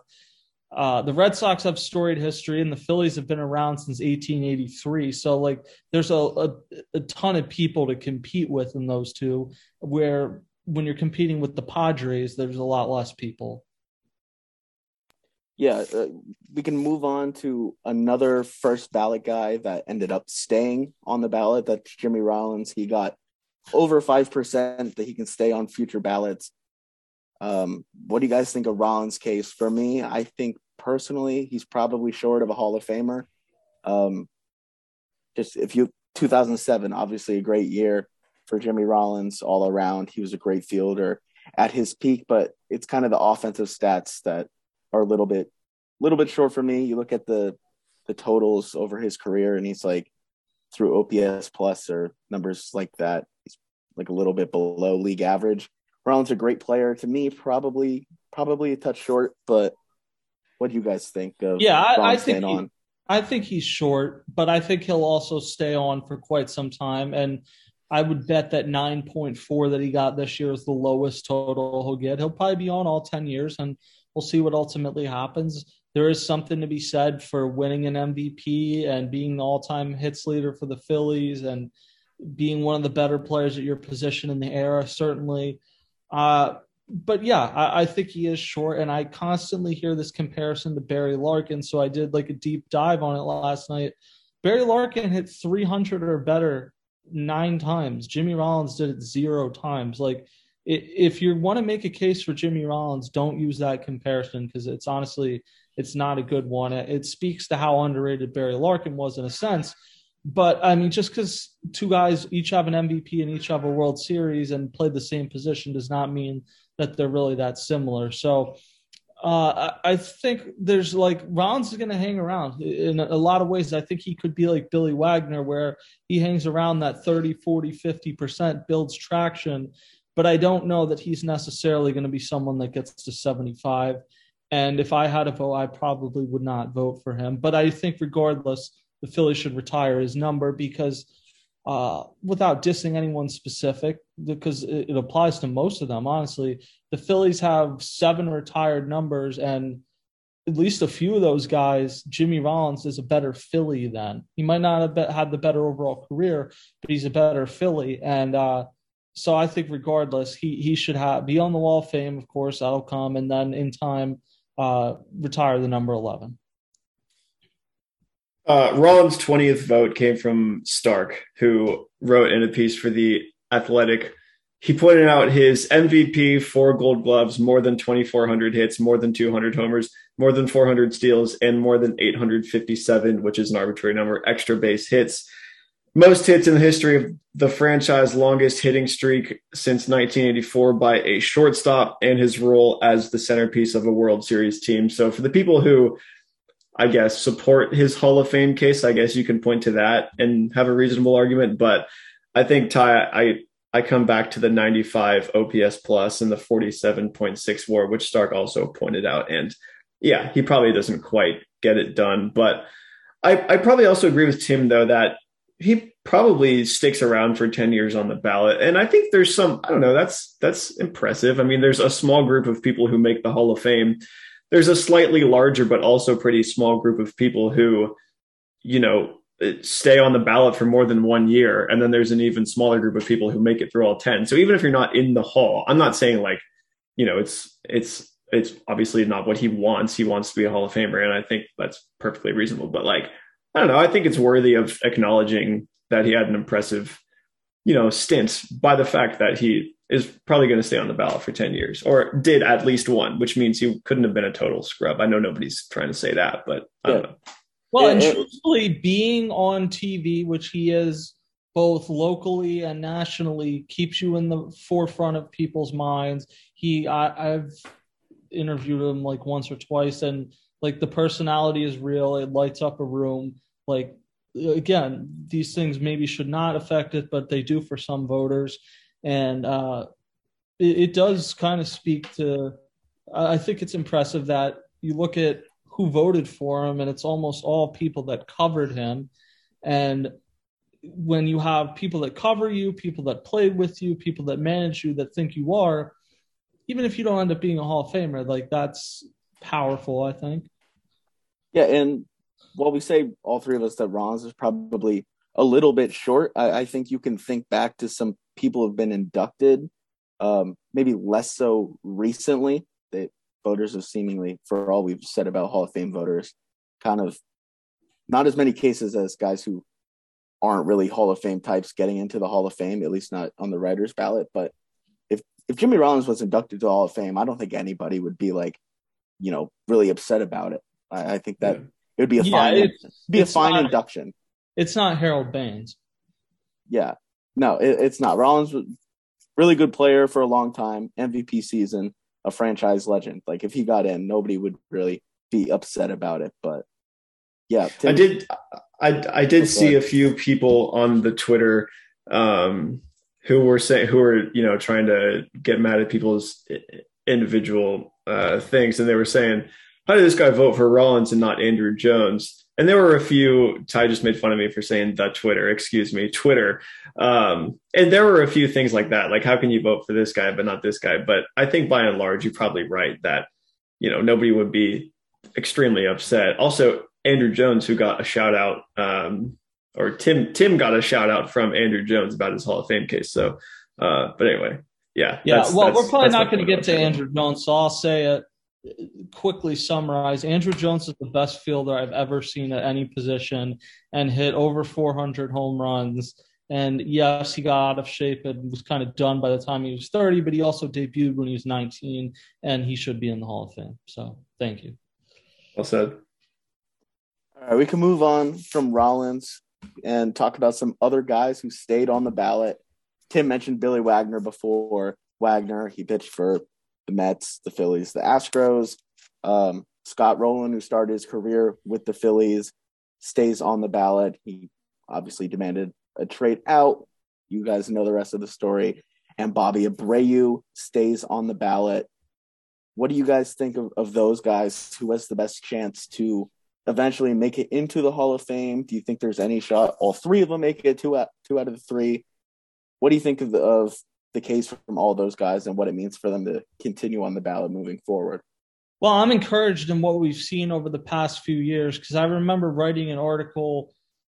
uh, the Red Sox have storied history, and the Phillies have been around since 1883. So, like, there's a, a, a ton of people to compete with in those two. Where when you're competing with the Padres, there's a lot less people. Yeah, uh, we can move on to another first ballot guy that ended up staying on the ballot. That's Jimmy Rollins. He got over 5% that he can stay on future ballots. Um, what do you guys think of Rollins' case? For me, I think personally, he's probably short of a Hall of Famer. Um, just if you 2007, obviously a great year for Jimmy Rollins all around. He was a great fielder at his peak, but it's kind of the offensive stats that are a little bit little bit short for me. You look at the the totals over his career and he's like through OPS plus or numbers like that, he's like a little bit below league average. Rollins a great player to me, probably probably a touch short, but what do you guys think of yeah, I, I think he? I think he's short, but I think he'll also stay on for quite some time. And I would bet that 9.4 that he got this year is the lowest total he'll get. He'll probably be on all 10 years, and we'll see what ultimately happens. There is something to be said for winning an MVP and being the all time hits leader for the Phillies and being one of the better players at your position in the era, certainly. Uh, but yeah, I, I, think he is short, and I constantly hear this comparison to Barry Larkin. So I did like a deep dive on it last night. Barry Larkin hit 300 or better nine times. Jimmy Rollins did it zero times. Like, if you want to make a case for Jimmy Rollins, don't use that comparison because it's honestly it's not a good one. It speaks to how underrated Barry Larkin was in a sense. But I mean, just because two guys each have an MVP and each have a World Series and played the same position does not mean that they're really that similar. So uh, I think there's like Rollins is going to hang around in a lot of ways. I think he could be like Billy Wagner, where he hangs around that 30, 40, 50%, builds traction. But I don't know that he's necessarily going to be someone that gets to 75. And if I had a vote, I probably would not vote for him. But I think regardless, the Phillies should retire his number because uh, without dissing anyone specific, because it, it, applies to most of them, honestly. The Phillies have seven retired numbers, and at least a few of those guys, Jimmy Rollins is a better Philly than. He might not have had the better overall career, but he's a better Philly. And uh, so I think, regardless, he, he should have be on the Wall of Fame, of course, that'll come, and then in time, uh, retire the number 11. Uh, Rollins' 20th vote came from Stark, who wrote in a piece for The Athletic. He pointed out his MVP, four gold gloves, more than 2,400 hits, more than 200 homers, more than 400 steals, and more than 857, which is an arbitrary number, extra base hits. Most hits in the history of the franchise, longest hitting streak since 1984 by a shortstop, and his role as the centerpiece of a World Series team. So, for the people who I guess, support his Hall of Fame case. I guess you can point to that and have a reasonable argument. But I think Ty, I I come back to the 95 OPS plus and the 47.6 WAR, which Stark also pointed out. And yeah, he probably doesn't quite get it done. But I, I probably also agree with Tim though that he probably sticks around for 10 years on the ballot. And I think there's some, I don't know, that's that's impressive. I mean, there's a small group of people who make the Hall of Fame there's a slightly larger but also pretty small group of people who, you know, stay on the ballot for more than one year, and then there's an even smaller group of people who make it through all ten. So even if you're not in the hall, I'm not saying like, you know, it's it's it's obviously not what he wants. He wants to be a Hall of Famer, and I think that's perfectly reasonable. But like, I don't know. I think it's worthy of acknowledging that he had an impressive, you know, stint by the fact that he is probably going to stay on the ballot for 10 years or did at least one, which means he couldn't have been a total scrub. I know nobody's trying to say that, but I don't know. Well, Yeah, and it- truthfully, being on TV, which he is both locally and nationally, keeps you in the forefront of people's minds. He, I, I've interviewed him like once or twice, and like the personality is real. It lights up a room. Like again, these things maybe should not affect it, but they do for some voters, and uh, it, it does kind of speak to. I I think it's impressive that you look at who voted for him, and it's almost all people that covered him. And when you have people that cover you, people that play with you, people that manage you, that think you are, even if you don't end up being a Hall of Famer, like that's powerful, I think. Yeah, and while we say all three of us that Rollins is probably a little bit short, I, I think you can think back to some people who've been inducted, um, maybe less so recently. That voters have seemingly, for all we've said about Hall of Fame voters, kind of not as many cases as guys who aren't really Hall of Fame types getting into the Hall of Fame, at least not on the writers' ballot. But if if Jimmy Rollins was inducted to Hall of Fame, I don't think anybody would be like, you know, really upset about it. I, I think that Yeah. It would be a Yeah, fine it's- be a fine not- induction. It's not Harold Baines. Yeah, no, it, it's not. Rollins was really good player for a long time, MVP season, a franchise legend. Like if he got in, nobody would really be upset about it. But yeah, I did. I I did Okay. see a few people on the Twitter um, who were saying who were you know trying to get mad at people's individual uh, things, and they were saying, "How did this guy vote for Rollins and not Andruw Jones?" And there were a few. Ty just made fun of me for saying the Twitter. Excuse me, Twitter. Um, and there were a few things like that. Like, how can you vote for this guy but not this guy? But I think by and large, you're probably right that you know nobody would be extremely upset. Also, Andruw Jones, who got a shout out, um, or Tim Tim got a shout out from Andruw Jones about his Hall of Fame case. So, uh, but anyway, yeah, Yeah, that's- well, that's- we're probably not going to get to. Andrew Jones, so I'll say it quickly summarize. Andruw Jones is the best fielder I've ever seen at any position and hit over 400 home runs. And yes, he got out of shape and was kind of done by the time he was 30, but he also debuted when he was 19, and he should be in the Hall of Fame. So thank you. Well said. All right, we can move on from Rollins and talk about some other guys who stayed on the ballot. Tim mentioned Billy Wagner before. Wagner, he pitched for the Mets, the Phillies, the Astros. Um, Scott Rolen, who started his career with the Phillies, stays on the ballot. He obviously demanded a trade out. You guys know the rest of the story. And Bobby Abreu stays on the ballot. What do you guys think of, of those guys? Who has the best chance to eventually make it into the Hall of Fame? Do you think there's any shot all three of them make it two out two out of the three? What do you think of the of the case from all those guys and what it means for them to continue on the ballot moving forward? Well, I'm encouraged in what we've seen over the past few years because I remember writing an article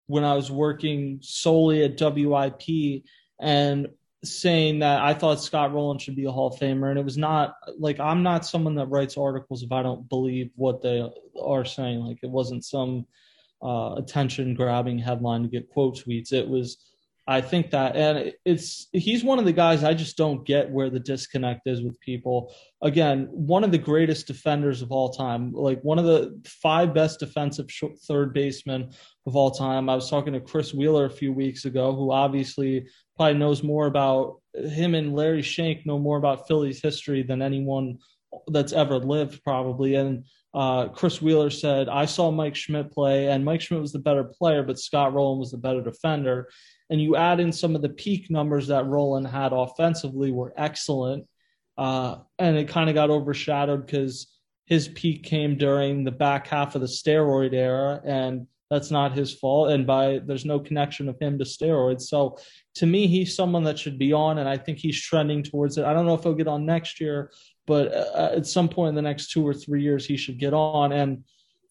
when I was working solely at WIP and saying that I thought Scott Rolen should be a Hall of Famer. And it was not like I'm not someone that writes articles if I don't believe what they are saying. Like it wasn't some uh, attention grabbing headline to get quote tweets. It was I think that, and it's he's one of the guys I just don't get where the disconnect is with people. Again, one of the greatest defenders of all time, like one of the five best defensive third basemen of all time. I was talking to Chris Wheeler a few weeks ago, who obviously probably knows more about him and Larry Shenk know more about Philly's history than anyone that's ever lived, probably. And uh, Chris Wheeler said, I saw Mike Schmidt play, and Mike Schmidt was the better player, but Scott Rolen was the better defender and you add in some of the peak numbers that Rolen had offensively were excellent. Uh, and it kind of got overshadowed because his peak came during the back half of the steroid era. And that's not his fault. And by there's no connection of him to steroids. So to me, he's someone that should be on, and I think he's trending towards it. I don't know if he'll get on next year, but uh, at some point in the next two or three years, he should get on. And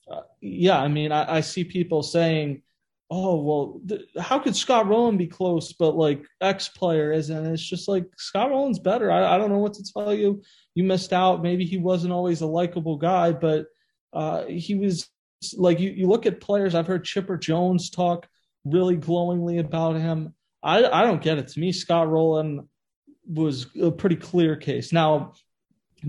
uh, yeah, I mean, I, I, see people saying, "Oh, well, th- how could Scott Rolen be close, but like X player isn't?" It's just like Scott Rolen's better. I, I don't know what to tell you. You missed out. Maybe he wasn't always a likable guy, but uh, he was like you, you look at players. I've heard Chipper Jones talk really glowingly about him. I, I don't get it. To me, Scott Rolen was a pretty clear case. Now,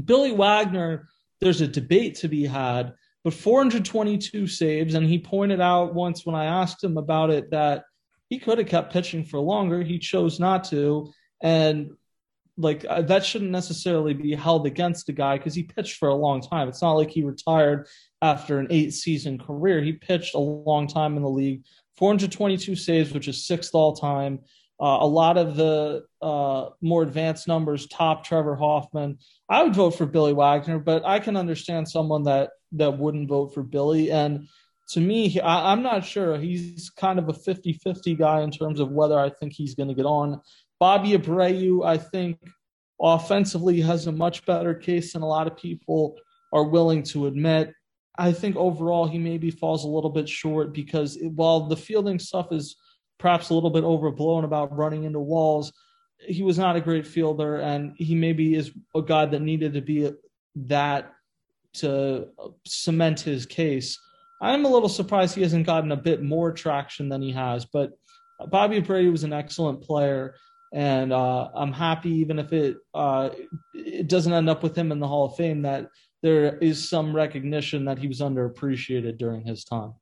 Billy Wagner, there's a debate to be had, but 422 saves, and he pointed out once when I asked him about it that he could have kept pitching for longer. He chose not to, and like uh, that shouldn't necessarily be held against a guy because he pitched for a long time. It's not like he retired after an eight season career. He pitched a long time in the league, 422 saves, which is sixth all time. Uh, a lot of the uh, more advanced numbers top Trevor Hoffman. I would vote for Billy Wagner, but I can understand someone that that wouldn't vote for Billy. And to me, I, am not sure. He's kind of a 50 50 guy in terms of whether I think he's going to get on. Bobby Abreu, I think offensively has a much better case than a lot of people are willing to admit. I think overall he maybe falls a little bit short because while the fielding stuff is perhaps a little bit overblown about running into walls, he was not a great fielder, and he maybe is a guy that needed to be that to cement his case. I'm a little surprised he hasn't gotten a bit more traction than he has, but Bobby Abreu was an excellent player, and uh, I'm happy even if it uh, it doesn't end up with him in the Hall of Fame that there is some recognition that he was underappreciated during his time.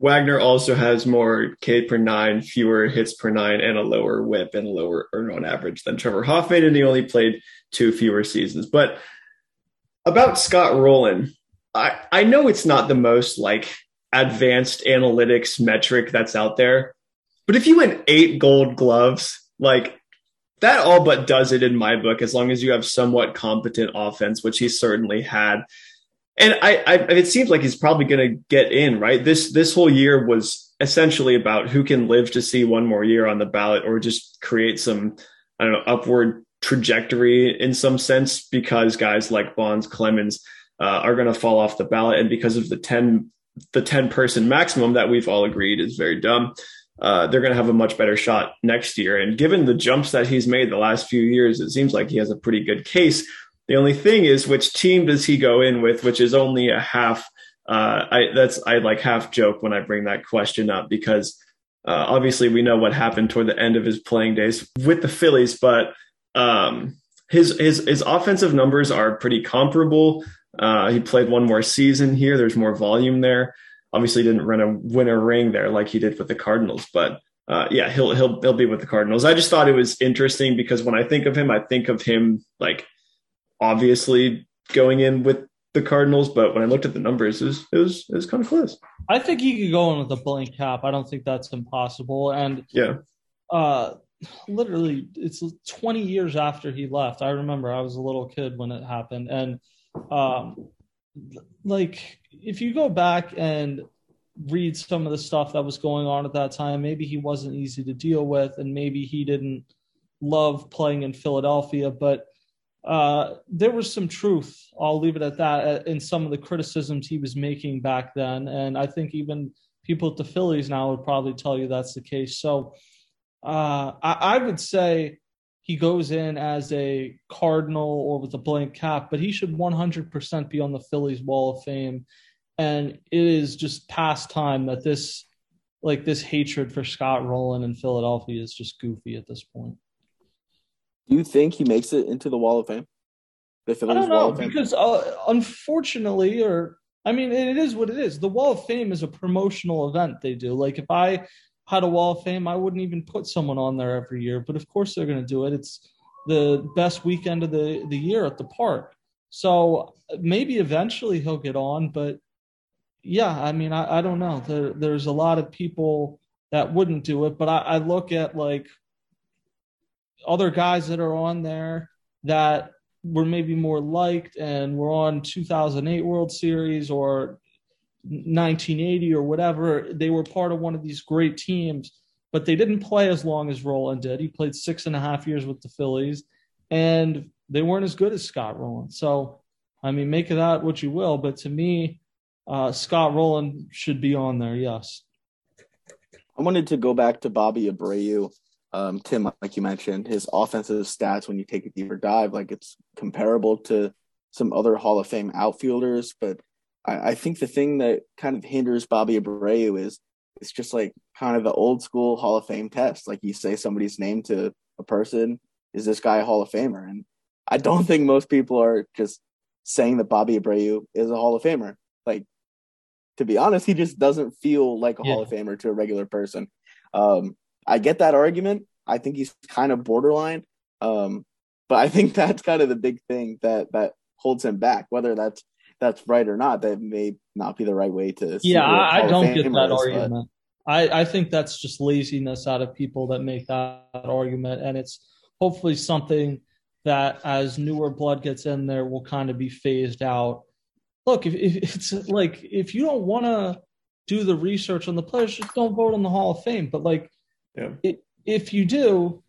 Wagner also has more K per nine, fewer hits per nine, and a lower whip and lower earn on average than Trevor Hoffman, and he only played two fewer seasons. But about Scott Rolen, I, I know it's not the most like advanced analytics metric that's out there, but if you win eight gold gloves, like that all but does it in my book, as long as you have somewhat competent offense, which he certainly had. And I, I it seems like he's probably going to get in, right? This this whole year was essentially about who can live to see one more year on the ballot, or just create some, I don't know, upward trajectory in some sense, because guys like Bonds, Clemens uh, are going to fall off the ballot, and because of the ten the ten person maximum that we've all agreed is very dumb uh, they're going to have a much better shot next year. And given the jumps that he's made the last few years, it seems like he has a pretty good case. The only thing is, which team does he go in with, which is only a half. Uh, I that's I like half joke when I bring that question up because uh, obviously we know what happened toward the end of his playing days with the Phillies, but um, his his his offensive numbers are pretty comparable. Uh, he played one more season here. There's more volume there obviously didn't run a win a ring there like he did with the Cardinals, but uh, yeah, he'll he'll he'll be with the Cardinals. I just thought it was interesting because when I think of him, I think of him like obviously going in with the Cardinals, but when I looked at the numbers, it was it was, it was kind of close. I think he could go in with a blank cap. I don't think that's impossible. And yeah, uh, literally, it's 20 years after he left. I remember I was a little kid when it happened, and um, like if you go back and read some of the stuff that was going on at that time, maybe he wasn't easy to deal with, and maybe he didn't love playing in Philadelphia, but uh, there was some truth. I'll leave it at that uh, in some of the criticisms he was making back then, and I think even people at the Phillies now would probably tell you that's the case. So uh, I, I would say he goes in as a Cardinal or with a blank cap, but he should 100% be on the Phillies Wall of Fame. And it is just past time that this, like this hatred for Scott Rolen in Philadelphia is just goofy at this point. Do you think he makes it into the Wall of Fame? The Phillies I don't know, Wall of Fame? Because uh, unfortunately, or I mean, it is what it is. The Wall of Fame is a promotional event they do. Like if I had a wall of fame, I wouldn't even put someone on there every year. But of course they're going to do it. It's the best weekend of the, the year at the park. So maybe eventually he'll get on, but yeah, I mean, I, I don't know. There, there's a lot of people that wouldn't do it, but I, I look at like other guys that are on there that were maybe more liked and were on 2008 World Series or 1980 or whatever. They were part of one of these great teams, but they didn't play as long as Rolen did. He played six and a half years with the Phillies, and they weren't as good as Scott Rolen. So, I mean, make of that what you will, but to me, uh, Scott Rolen should be on there. Yes. I wanted to go back to Bobby Abreu. Um, Tim, like you mentioned, his offensive stats when you take a deeper dive, like it's comparable to some other Hall of Fame outfielders. But I, I think the thing that kind of hinders Bobby Abreu is it's just like kind of the old school Hall of Fame test. Like you say somebody's name to a person, is this guy a Hall of Famer? And I don't think most people are just saying that Bobby Abreu is a Hall of Famer. Like to be honest, he just doesn't feel like a yeah. Hall of Famer to a regular person. Um, I get that argument. I think he's kind of borderline. Um, but I think that's kind of the big thing that that holds him back. Whether that's that's right or not, that may not be the right way to. Yeah, I, I don't get that argument. I, I think that's just laziness out of people that make that argument, and it's hopefully something that as newer blood gets in there will kind of be phased out. Look, if, if it's like if you don't want to do the research on the players, just don't vote on the Hall of Fame. But like, yeah. if you do,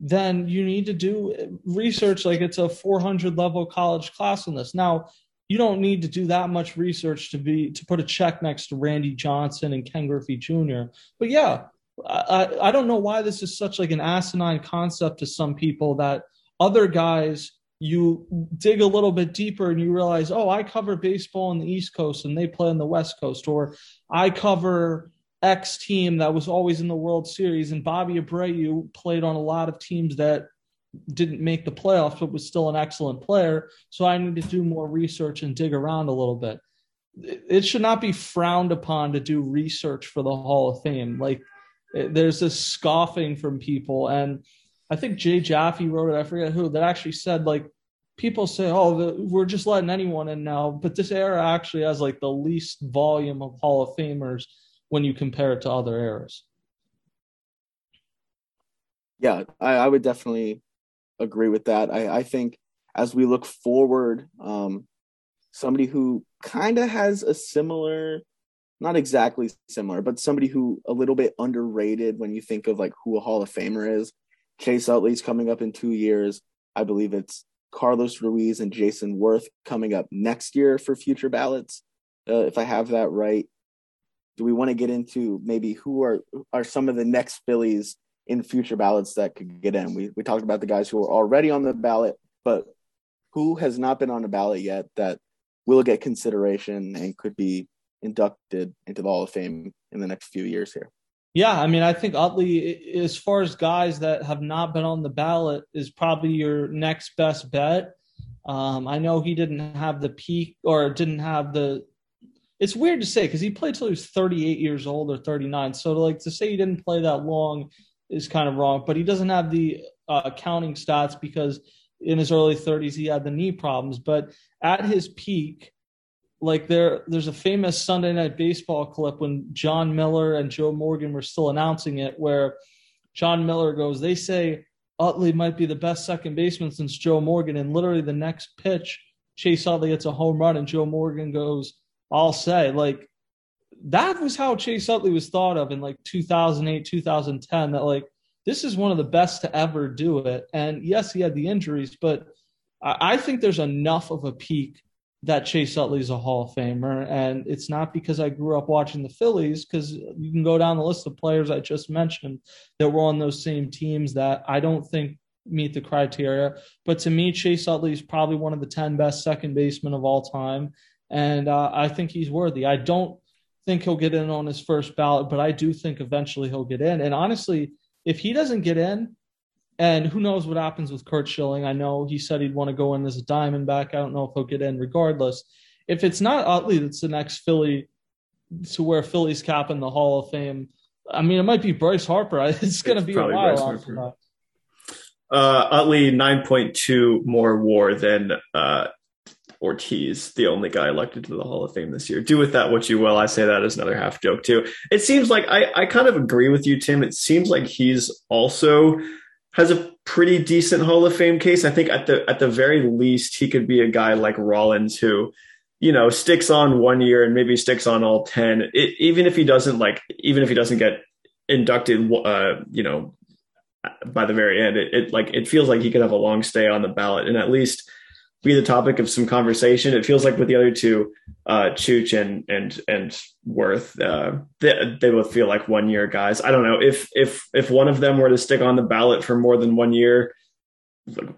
then you need to do research like it's a 400 level college class on this. Now, you don't need to do that much research to be to put a check next to Randy Johnson and Ken Griffey Jr. But yeah, I, I don't know why this is such like an asinine concept to some people that other guys you dig a little bit deeper and you realize, oh, I cover baseball on the East Coast and they play on the West Coast, or I cover X team that was always in the World Series, and Bobby Abreu played on a lot of teams that didn't make the playoffs, but was still an excellent player. So I need to do more research and dig around a little bit. It should not be frowned upon to do research for the Hall of Fame. Like there's this scoffing from people, and I think Jay Jaffe wrote it. I forget who that actually said like people say, "Oh, the, we're just letting anyone in now," but this era actually has like the least volume of Hall of Famers when you compare it to other eras. Yeah, I, I would definitely agree with that. I, I think as we look forward, um, somebody who kind of has a similar, not exactly similar, but somebody who a little bit underrated when you think of like who a Hall of Famer is. Chase Utley's coming up in two years. I believe it's Carlos Ruiz and Jayson Werth coming up next year for future ballots, uh, if I have that right do we want to get into maybe who are are some of the next Phillies in future ballots that could get in? We we talked about the guys who are already on the ballot, but who has not been on the ballot yet that will get consideration and could be inducted into the Hall of Fame in the next few years here? Yeah, I mean, I think Utley, as far as guys that have not been on the ballot, is probably your next best bet. Um, I know he didn't have the peak or didn't have the it's weird to say because he played till he was 38 years old or 39. So to like to say he didn't play that long is kind of wrong. But he doesn't have the uh, counting stats because in his early 30s he had the knee problems. But at his peak, like there, there's a famous Sunday Night Baseball clip when Jon Miller and Joe Morgan were still announcing it, where Jon Miller goes, "They say Utley might be the best second baseman since Joe Morgan," and literally the next pitch, Chase Utley gets a home run, and Joe Morgan goes I'll say like that was how Chase Utley was thought of in like 2008, 2010. That like this is one of the best to ever do it. And yes, he had the injuries, but I, I think there's enough of a peak that Chase Utley's a Hall of Famer. And it's not because I grew up watching the Phillies, because you can go down the list of players I just mentioned that were on those same teams that I don't think meet the criteria. But to me, Chase Utley is probably one of the 10 best second basemen of all time and uh, I think he's worthy. I don't think he'll get in on his first ballot, but I do think eventually he'll get in. And honestly, if he doesn't get in, and who knows what happens with Curt Schilling? I know he said he'd want to go in as a Diamondback. I don't know if he'll get in regardless. If it's not Utley that's the next Philly to wear Philly's cap in the Hall of Fame, I mean, it might be Bryce Harper. It's going to be a while. Uh, Utley 9.2 more war than uh, Ortiz, the only guy elected to the Hall of Fame this year. Do with that what you will. I say that as another half joke too. It seems like I, I kind of agree with you, Tim. It seems like he's also has a pretty decent Hall of Fame case. I think at the at the very least he could be a guy like Rollins who, you know, sticks on one year and maybe sticks on all 10, it, even if he doesn't like, even if he doesn't get inducted, uh, you know, by the very end, it, it like, it feels like he could have a long stay on the ballot and at least be the topic of some conversation. It feels like with the other two, uh, Chooch and, and, and Werth, uh, they, they both feel like one year guys. I don't know if, if, if one of them were to stick on the ballot for more than one year,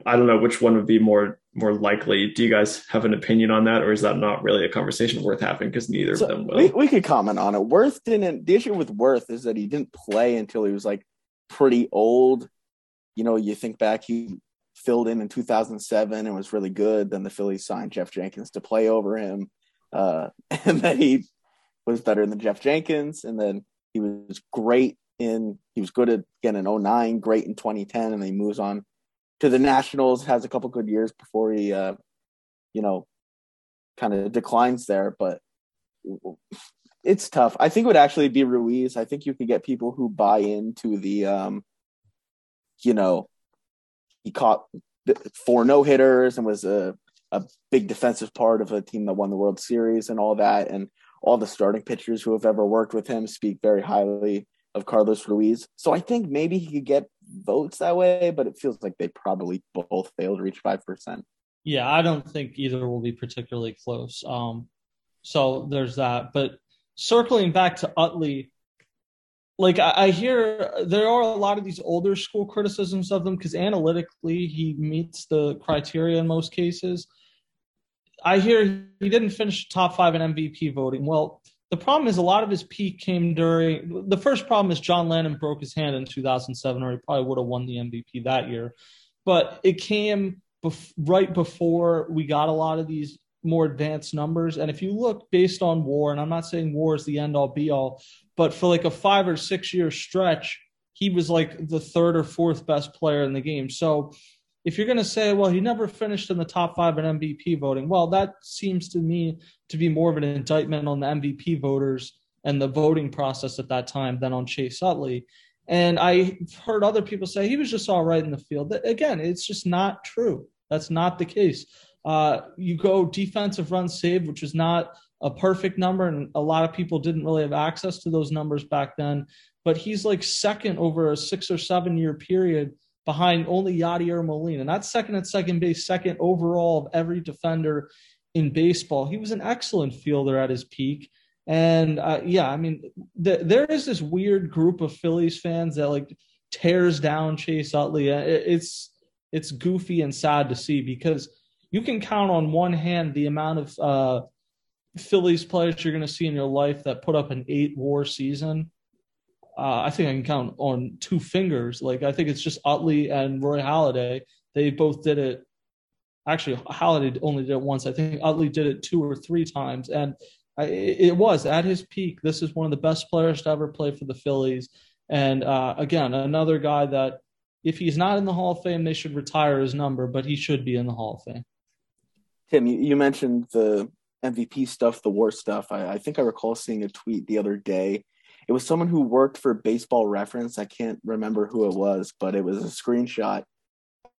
I don't know which one would be more more likely. Do you guys have an opinion on that, or is that not really a conversation worth having because neither so of them will? We, we could comment on it. Werth didn't. The issue with Werth is that he didn't play until he was like pretty old. You know, you think back, he filled in in 2007 and was really good. Then the Phillies signed Geoff Jenkins to play over him, uh, and then he was better than Geoff Jenkins, and then he was great in. He was good at again in 09, great in 2010, and then he moves on to the Nationals, has a couple good years before he, uh, you know, kind of declines there. But it's tough. I think it would actually be Ruiz. I think you could get people who buy into the, um, you know, he caught four no hitters and was a, a big defensive part of a team that won the World Series and all that. And all the starting pitchers who have ever worked with him speak very highly of Carlos Ruiz. So I think maybe he could get votes that way, but it feels like they probably both fail to reach 5%. Yeah, I don't think either will be particularly close. Um, so there's that. But circling back to Utley, like I, hear there are a lot of these older school criticisms of them because analytically he meets the criteria in most cases. I hear he didn't finish top five in MVP voting. Well, the problem is a lot of his peak came during the first problem is John Lannan broke his hand in 2007, or he probably would have won the MVP that year. But it came bef- right before we got a lot of these more advanced numbers. And if you look based on war, and I'm not saying war is the end all be all, but for like a five or six year stretch, he was like the third or fourth best player in the game. So if you're going to say, well, he never finished in the top five in MVP voting, well, that seems to me to be more of an indictment on the MVP voters and the voting process at that time than on Chase Utley. And I heard other people say he was just all right in the field. Again, it's just not true. That's not the case. Uh, you go defensive run saved, which is not a perfect number, and a lot of people didn't really have access to those numbers back then. But he's like second over a six or seven year period behind only Yadier Molina. Not second at second base, second overall of every defender in baseball. He was an excellent fielder at his peak. And uh, yeah, I mean, th- there is this weird group of Phillies fans that like tears down Chase Utley. Uh, it's it's goofy and sad to see because you can count on one hand the amount of uh, Phillies players you're going to see in your life that put up an eight WAR season uh, I think I can count on two fingers. Like I think it's just Utley and Roy Halladay. They both did it. Actually, Halladay only did it once. I think Utley did it two or three times, and I, it was at his peak. This is one of the best players to ever play for the Phillies. And uh, again, another guy that if he's not in the Hall of Fame, they should retire his number, but he should be in the Hall of Fame. Tim, you mentioned the MVP stuff, the war stuff. I, I think I recall seeing a tweet the other day it was someone who worked for Baseball Reference. I can't remember who it was, but it was a screenshot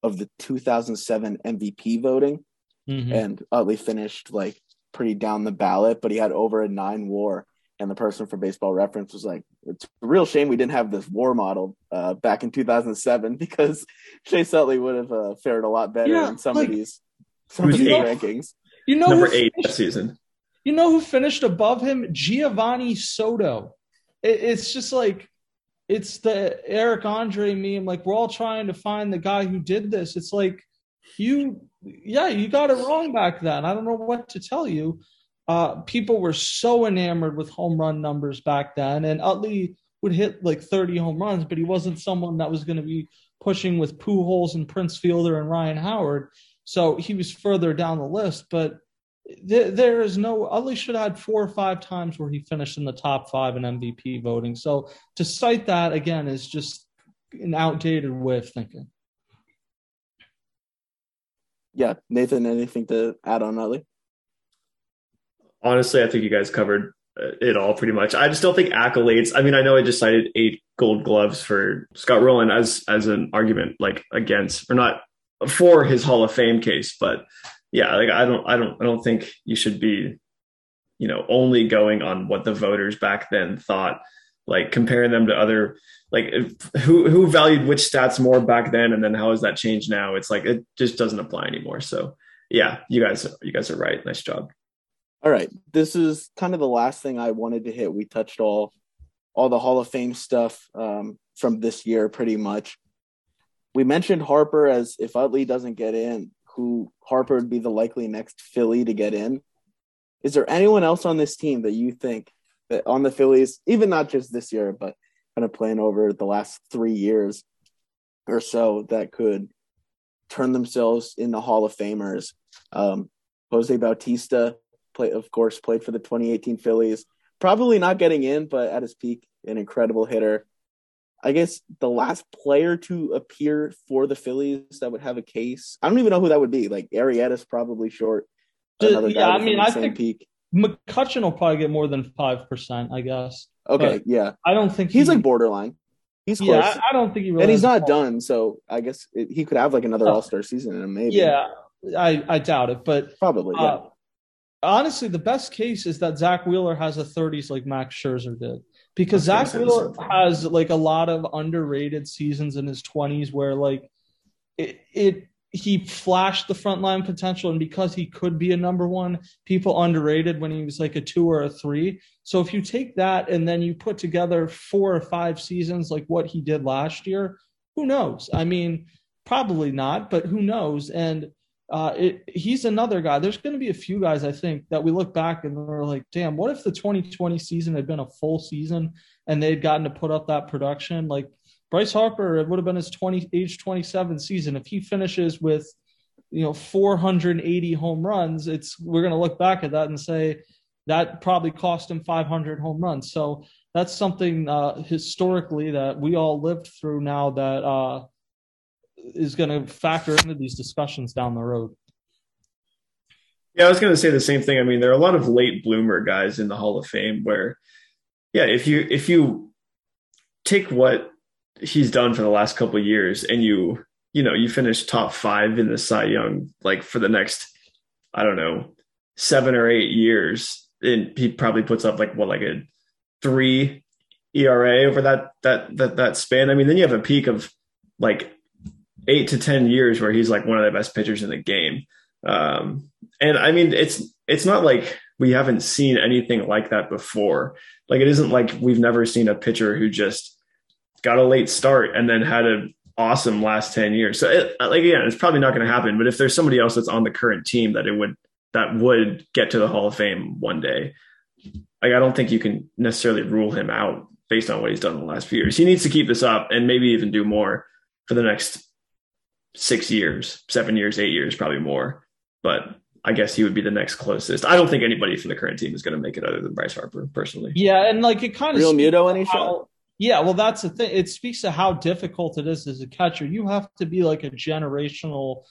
of the 2007 MVP voting, mm-hmm. and Utley finished like pretty down the ballot, but he had over a nine WAR. And the person for Baseball Reference was like, "It's a real shame we didn't have this WAR model uh, back in 2007 because Chase Utley would have uh, fared a lot better yeah, in some like, of these some of these rankings." You know, number eight finished, season. You know who finished above him? Geovany Soto it, it's just like it's the Eric Andre meme. Like we're all trying to find the guy who did this. It's like you, yeah, you got it wrong back then. I don't know what to tell you. Uh, people were so enamored with home run numbers back then, and Utley would hit like 30 home runs, but he wasn't someone that was going to be pushing with Pujols and Prince Fielder and Ryan Howard. So he was further down the list, but there, there is no Utley should have had four or five times where he finished in the top five in MVP voting. So to cite that again is just an outdated way of thinking. Yeah, Nathan, anything to add on Utley? Honestly, I think you guys covered uh, it all pretty much. I just don't think accolades. I mean, I know I just cited eight Gold Gloves for Scott Rolen as as an argument, like against or not for his Hall of Fame case, but yeah, like I don't, I don't, I don't think you should be, you know, only going on what the voters back then thought. Like comparing them to other, like who who valued which stats more back then, and then how has that changed now? It's like it just doesn't apply anymore. So yeah, you guys, you guys are right. Nice job. All right, this is kind of the last thing I wanted to hit. We touched all all the Hall of Fame stuff um, from this year, pretty much. We mentioned Harper as if Utley doesn't get in, who Harper would be the likely next Philly to get in. Is there anyone else on this team that you think that on the Phillies, even not just this year, but kind of playing over the last three years or so, that could turn themselves into Hall of Famers? Um, Jose Bautista, play, of course, played for the 2018 Phillies. Probably not getting in, but at his peak, an incredible hitter. I guess the last player to appear for the Phillies that would have a case. I don't even know who that would be. Like Arrieta's probably short. Another yeah, I mean, I think peak. McCutchen will probably get more than five percent. I guess. Okay, but yeah. I don't think he's he, like borderline. He's close. Yeah, I, don't think he really. And he's not done, so I guess it, he could have like another All Star season in him, maybe. Yeah, I I doubt it, but probably. Yeah. Uh, honestly, the best case is that Zack Wheeler has a 30s like Max Scherzer did because Zack Wheeler has like a lot of underrated seasons in his 20s where like it, it he flashed the frontline potential and because he could be a number one people underrated when he was like a two or a three. So if you take that and then you put together four or five seasons like what he did last year who knows? I mean probably not but who knows? And uh, it, he's another guy. There's going to be a few guys I think that we look back and we're like, damn, what if the 2020 season had been a full season and they'd gotten to put up that production? Like Bryce Harper, it would have been his 20 age 27 season. If he finishes with, you know, 480 home runs, it's we're going to look back at that and say that probably cost him 500 home runs. So that's something uh, historically that we all lived through now that. Uh, is going to factor into these discussions down the road. Yeah, I was going to say the same thing. I mean, there are a lot of late bloomer guys in the Hall of Fame where, yeah, if you if you take what he's done for the last couple years and you you know you finish top five in the Cy Young like for the next I don't know seven or eight years, and he probably puts up like what like a three ERA over that that that that span. I mean, then you have a peak of like eight to ten years where he's like one of the best pitchers in the game. Um, and I mean, it's it's not like we haven't seen anything like that before. Like it isn't like we've never seen a pitcher who just got a late start and then had an awesome last 10 years. So it, like again, it's probably not going to happen, but if there's somebody else that's on the current team that it would that would get to the Hall of Fame one day, like I don't think you can necessarily rule him out based on what he's done in the last few years. He needs to keep this up and maybe even do more for the next six years, seven years, eight years, probably more. But I guess he would be the next closest. I don't think anybody from the current team is going to make it other than Bryce Harper, personally. Yeah, and like it kind of Realmuto any shot. Yeah, well, that's the thing. It speaks to how difficult it is as a catcher. You have to be like a generational,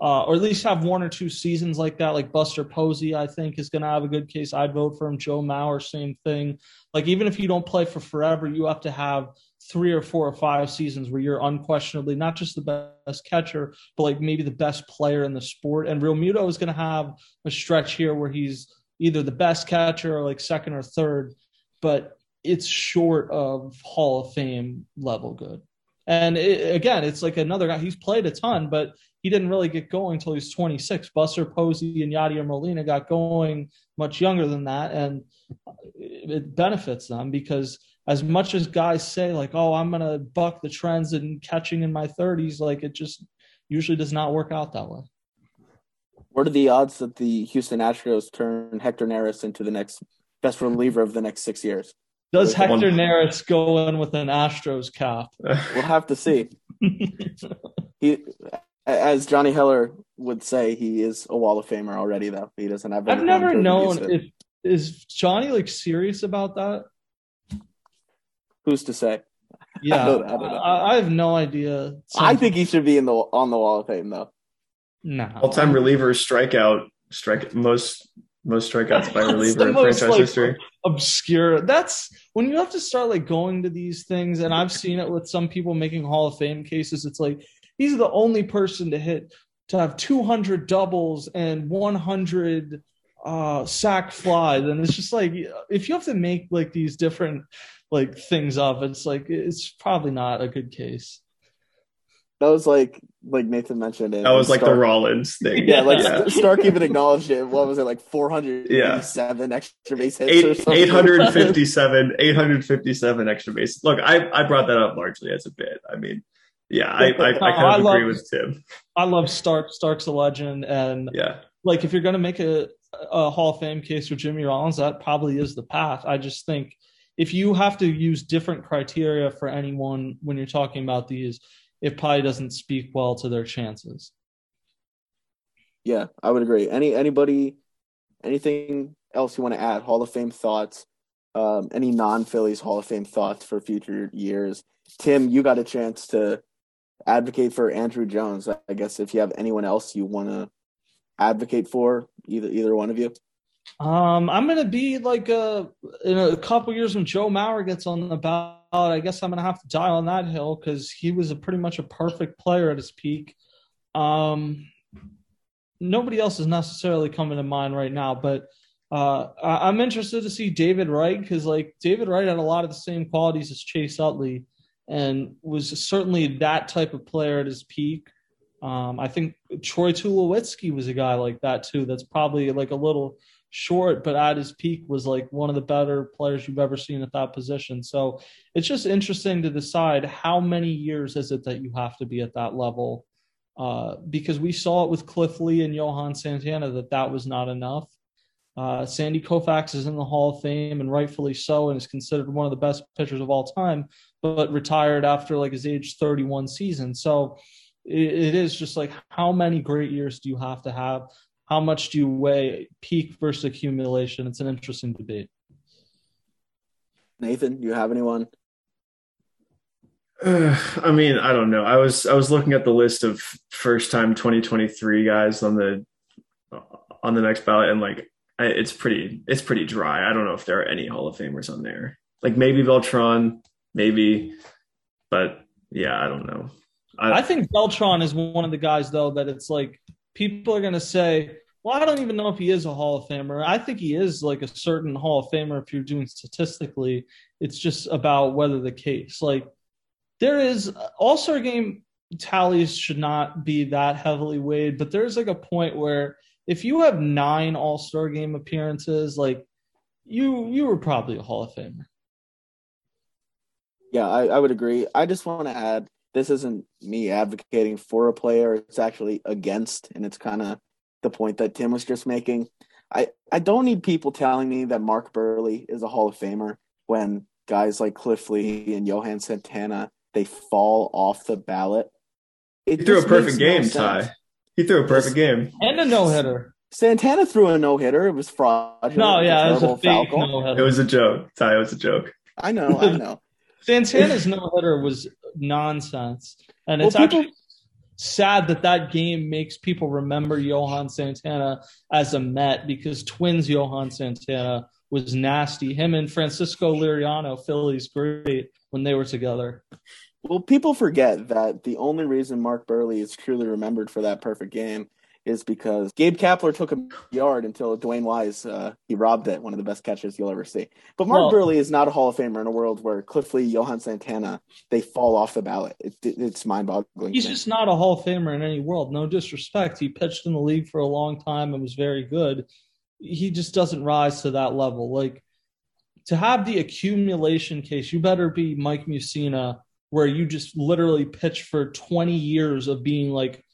uh, or at least have one or two seasons like that. Like Buster Posey, I think is going to have a good case. I'd vote for him. Joe Mauer, same thing. Like even if you don't play for forever, you have to have three or four or five seasons where you're unquestionably not just the best catcher, but like maybe the best player in the sport. And Realmuto is going to have a stretch here where he's either the best catcher or like second or third, but it's short of Hall of Fame level good. And it, again, it's like another guy. He's played a ton, but he didn't really get going until he was 26. Buster Posey and Yadier Molina got going much younger than that, and it benefits them because as much as guys say like, "Oh, I'm gonna buck the trends and catching in my 30s," like it just usually does not work out that way. What are the odds that the Houston Astros turn Hector Neris into the next best reliever of the next six years? Does Hector Neris go in with an Astros cap? We'll have to see. he, as Johnny Heller would say, he is a Wall of Famer already. Though he doesn't have. I've never known if is Johnny like serious about that. Who's to say? Yeah, I, don't, I, don't I, I, have no idea. I think he should be in the on the Wall of Fame though. No, all-time reliever strikeout strike most most strikeouts by reliever in franchise like, history. Obscure. That's when you have to start like going to these things, and I've seen it with some people making Hall of Fame cases. It's like he's the only person to hit to have 200 doubles and 100 uh, sack flies, and it's just like if you have to make like these different like things up, it's like it's probably not a good case. That was like like Nathan mentioned it. That was like Stark, the Rollins thing. Yeah, like yeah. Stark even acknowledged it. What was it like 487 yeah. extra base hits Eight, or something? 857 857 extra base. Look, I I brought that up largely as a bit. I mean, yeah, I I, I kind of I agree love, with Tim. I love Stark. Stark's a legend, and yeah, like if you're gonna make a a Hall of Fame case for Jimmy Rollins, that probably is the path. I just think if you have to use different criteria for anyone when you're talking about these, it probably doesn't speak well to their chances. Yeah, I would agree. Any anybody, anything else you want to add? Hall of Fame thoughts? Um, any non-Phillies Hall of Fame thoughts for future years? Tim, you got a chance to advocate for Andruw Jones. I guess if you have anyone else you want to advocate for, either either one of you. Um, I'm gonna be like uh in a couple years when Joe Mauer gets on the ballot. I guess I'm gonna have to die on that hill because he was a pretty much a perfect player at his peak. Um, nobody else is necessarily coming to mind right now, but uh, I- am interested to see David Wright because like David Wright had a lot of the same qualities as Chase Utley and was certainly that type of player at his peak. Um, I think Troy Tulowitzki was a guy like that too. That's probably like a little short, but at his peak was like one of the better players you've ever seen at that position. So it's just interesting to decide how many years is it that you have to be at that level. Uh, because we saw it with Cliff Lee and Johan Santana that that was not enough. Uh, Sandy Koufax is in the Hall of Fame and rightfully so, and is considered one of the best pitchers of all time, but retired after like his age 31 season. So it, it is just like how many great years do you have to have? How much do you weigh peak versus accumulation? It's an interesting debate. Nathan, do you have anyone? Uh, I mean, I don't know. I was I was looking at the list of first time 2023 guys on the on the next ballot, and like I, it's pretty it's pretty dry. I don't know if there are any Hall of Famers on there. Like maybe Beltran, maybe, but yeah, I don't know. I, I think Beltran is one of the guys though that it's like people are going to say, well, I don't even know if he is a Hall of Famer. I think he is like a certain Hall of Famer if you're doing statistically. It's just about whether the case. Like, there is All Star game tallies should not be that heavily weighed, but there's like a point where if you have nine All Star game appearances, like you you were probably a Hall of Famer. Yeah, I, I would agree. I just want to add this isn't me advocating for a player it's actually against and it's kind of the point that tim was just making i i don't need people telling me that mark Buehrle is a hall of famer when guys like cliff lee and johan santana they fall off the ballot it he threw a perfect game no ty he threw a perfect game and a no-hitter Santana threw a no hitter. It was fraudulent. No, yeah, it was a fake no-hitter. It was a joke. Ty, it was a joke. I know, I know. Santana's no hitter was nonsense, and it's well, people, actually sad that that game makes people remember Johan Santana as a Met because Twins Johan Santana was nasty. Him and Francisco Liriano, Phillies great when they were together. Well, people forget that the only reason Mark Buehrle is truly remembered for that perfect game is because Gabe Kapler took a yard until Dewayne Wise uh, he robbed it. One of the best catches you'll ever see. But Mark well, Buehrle is not a Hall of Famer in a world where Cliff Lee, Johan Santana, they fall off the ballot. It, it, it's mind-boggling. He's just not a Hall of Famer in any world. No disrespect. He pitched in the league for a long time and was very good. He just doesn't rise to that level. Like to have the accumulation case, you better be Mike Mussina, where you just literally pitch for 20 years of being like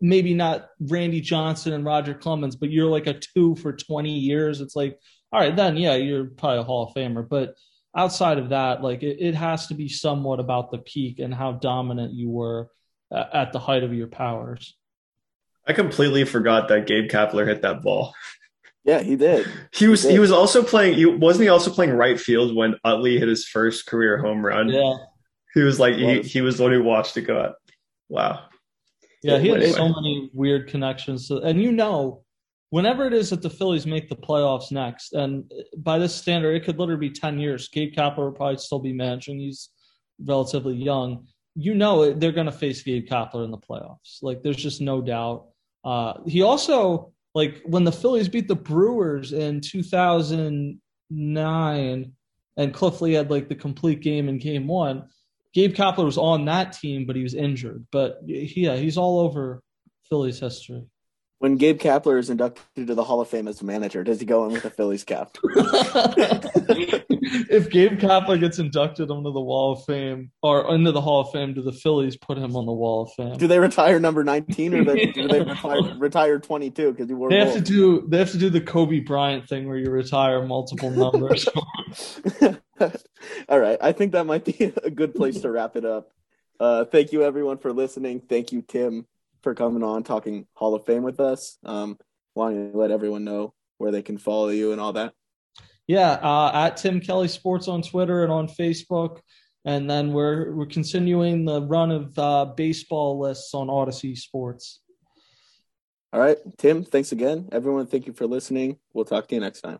maybe not Randy Johnson and Roger Clemens, but you're like a two for 20 years. It's like, all right, then yeah, you're probably a Hall of Famer. But outside of that, like it, it has to be somewhat about the peak and how dominant you were uh, at the height of your powers. I completely forgot that Gabe Kapler hit that ball. Yeah, he did. He was he, he was also playing. He wasn't he also playing right field when Utley hit his first career home run. Yeah, he was like he, he was the one who watched it go out. Wow. Yeah, he has so many weird connections. And you know, whenever it is that the Phillies make the playoffs next, and by this standard, it could literally be 10 years. Gabe Kapler will probably still be managing. He's relatively young. you know they're going to face Gabe Kapler in the playoffs. Like there's just no doubt. Uh, he also like when the Phillies beat the Brewers in 2009 and Cliff Lee had like the complete game in game one. Gabe Kapler was on that team, but he was injured. But yeah, he's all over Phillies history. When Gabe Kapler is inducted to the Hall of Fame as a manager, does he go in with a Phillies cap? if Gabe Kapler gets inducted onto the Wall of Fame or into the Hall of Fame, do the Phillies put him on the Wall of Fame? Do they retire number nineteen or they, do they retire, retire twenty two because he wore? They have to do they have to do the Kobe Bryant thing where you retire multiple numbers. All right, I think that might be a good place to wrap it up. Uh, thank you everyone for listening. Thank you Tim for coming on talking Hall of Fame with us. Um, don't you let everyone know where they can follow you and all that? Yeah, uh, at Tim Kelly Sports on Twitter and on Facebook, and then we're we're continuing the run of uh, baseball lists on Audacy Sports. All right, Tim. Thanks again, everyone. Thank you for listening. We'll talk to you next time.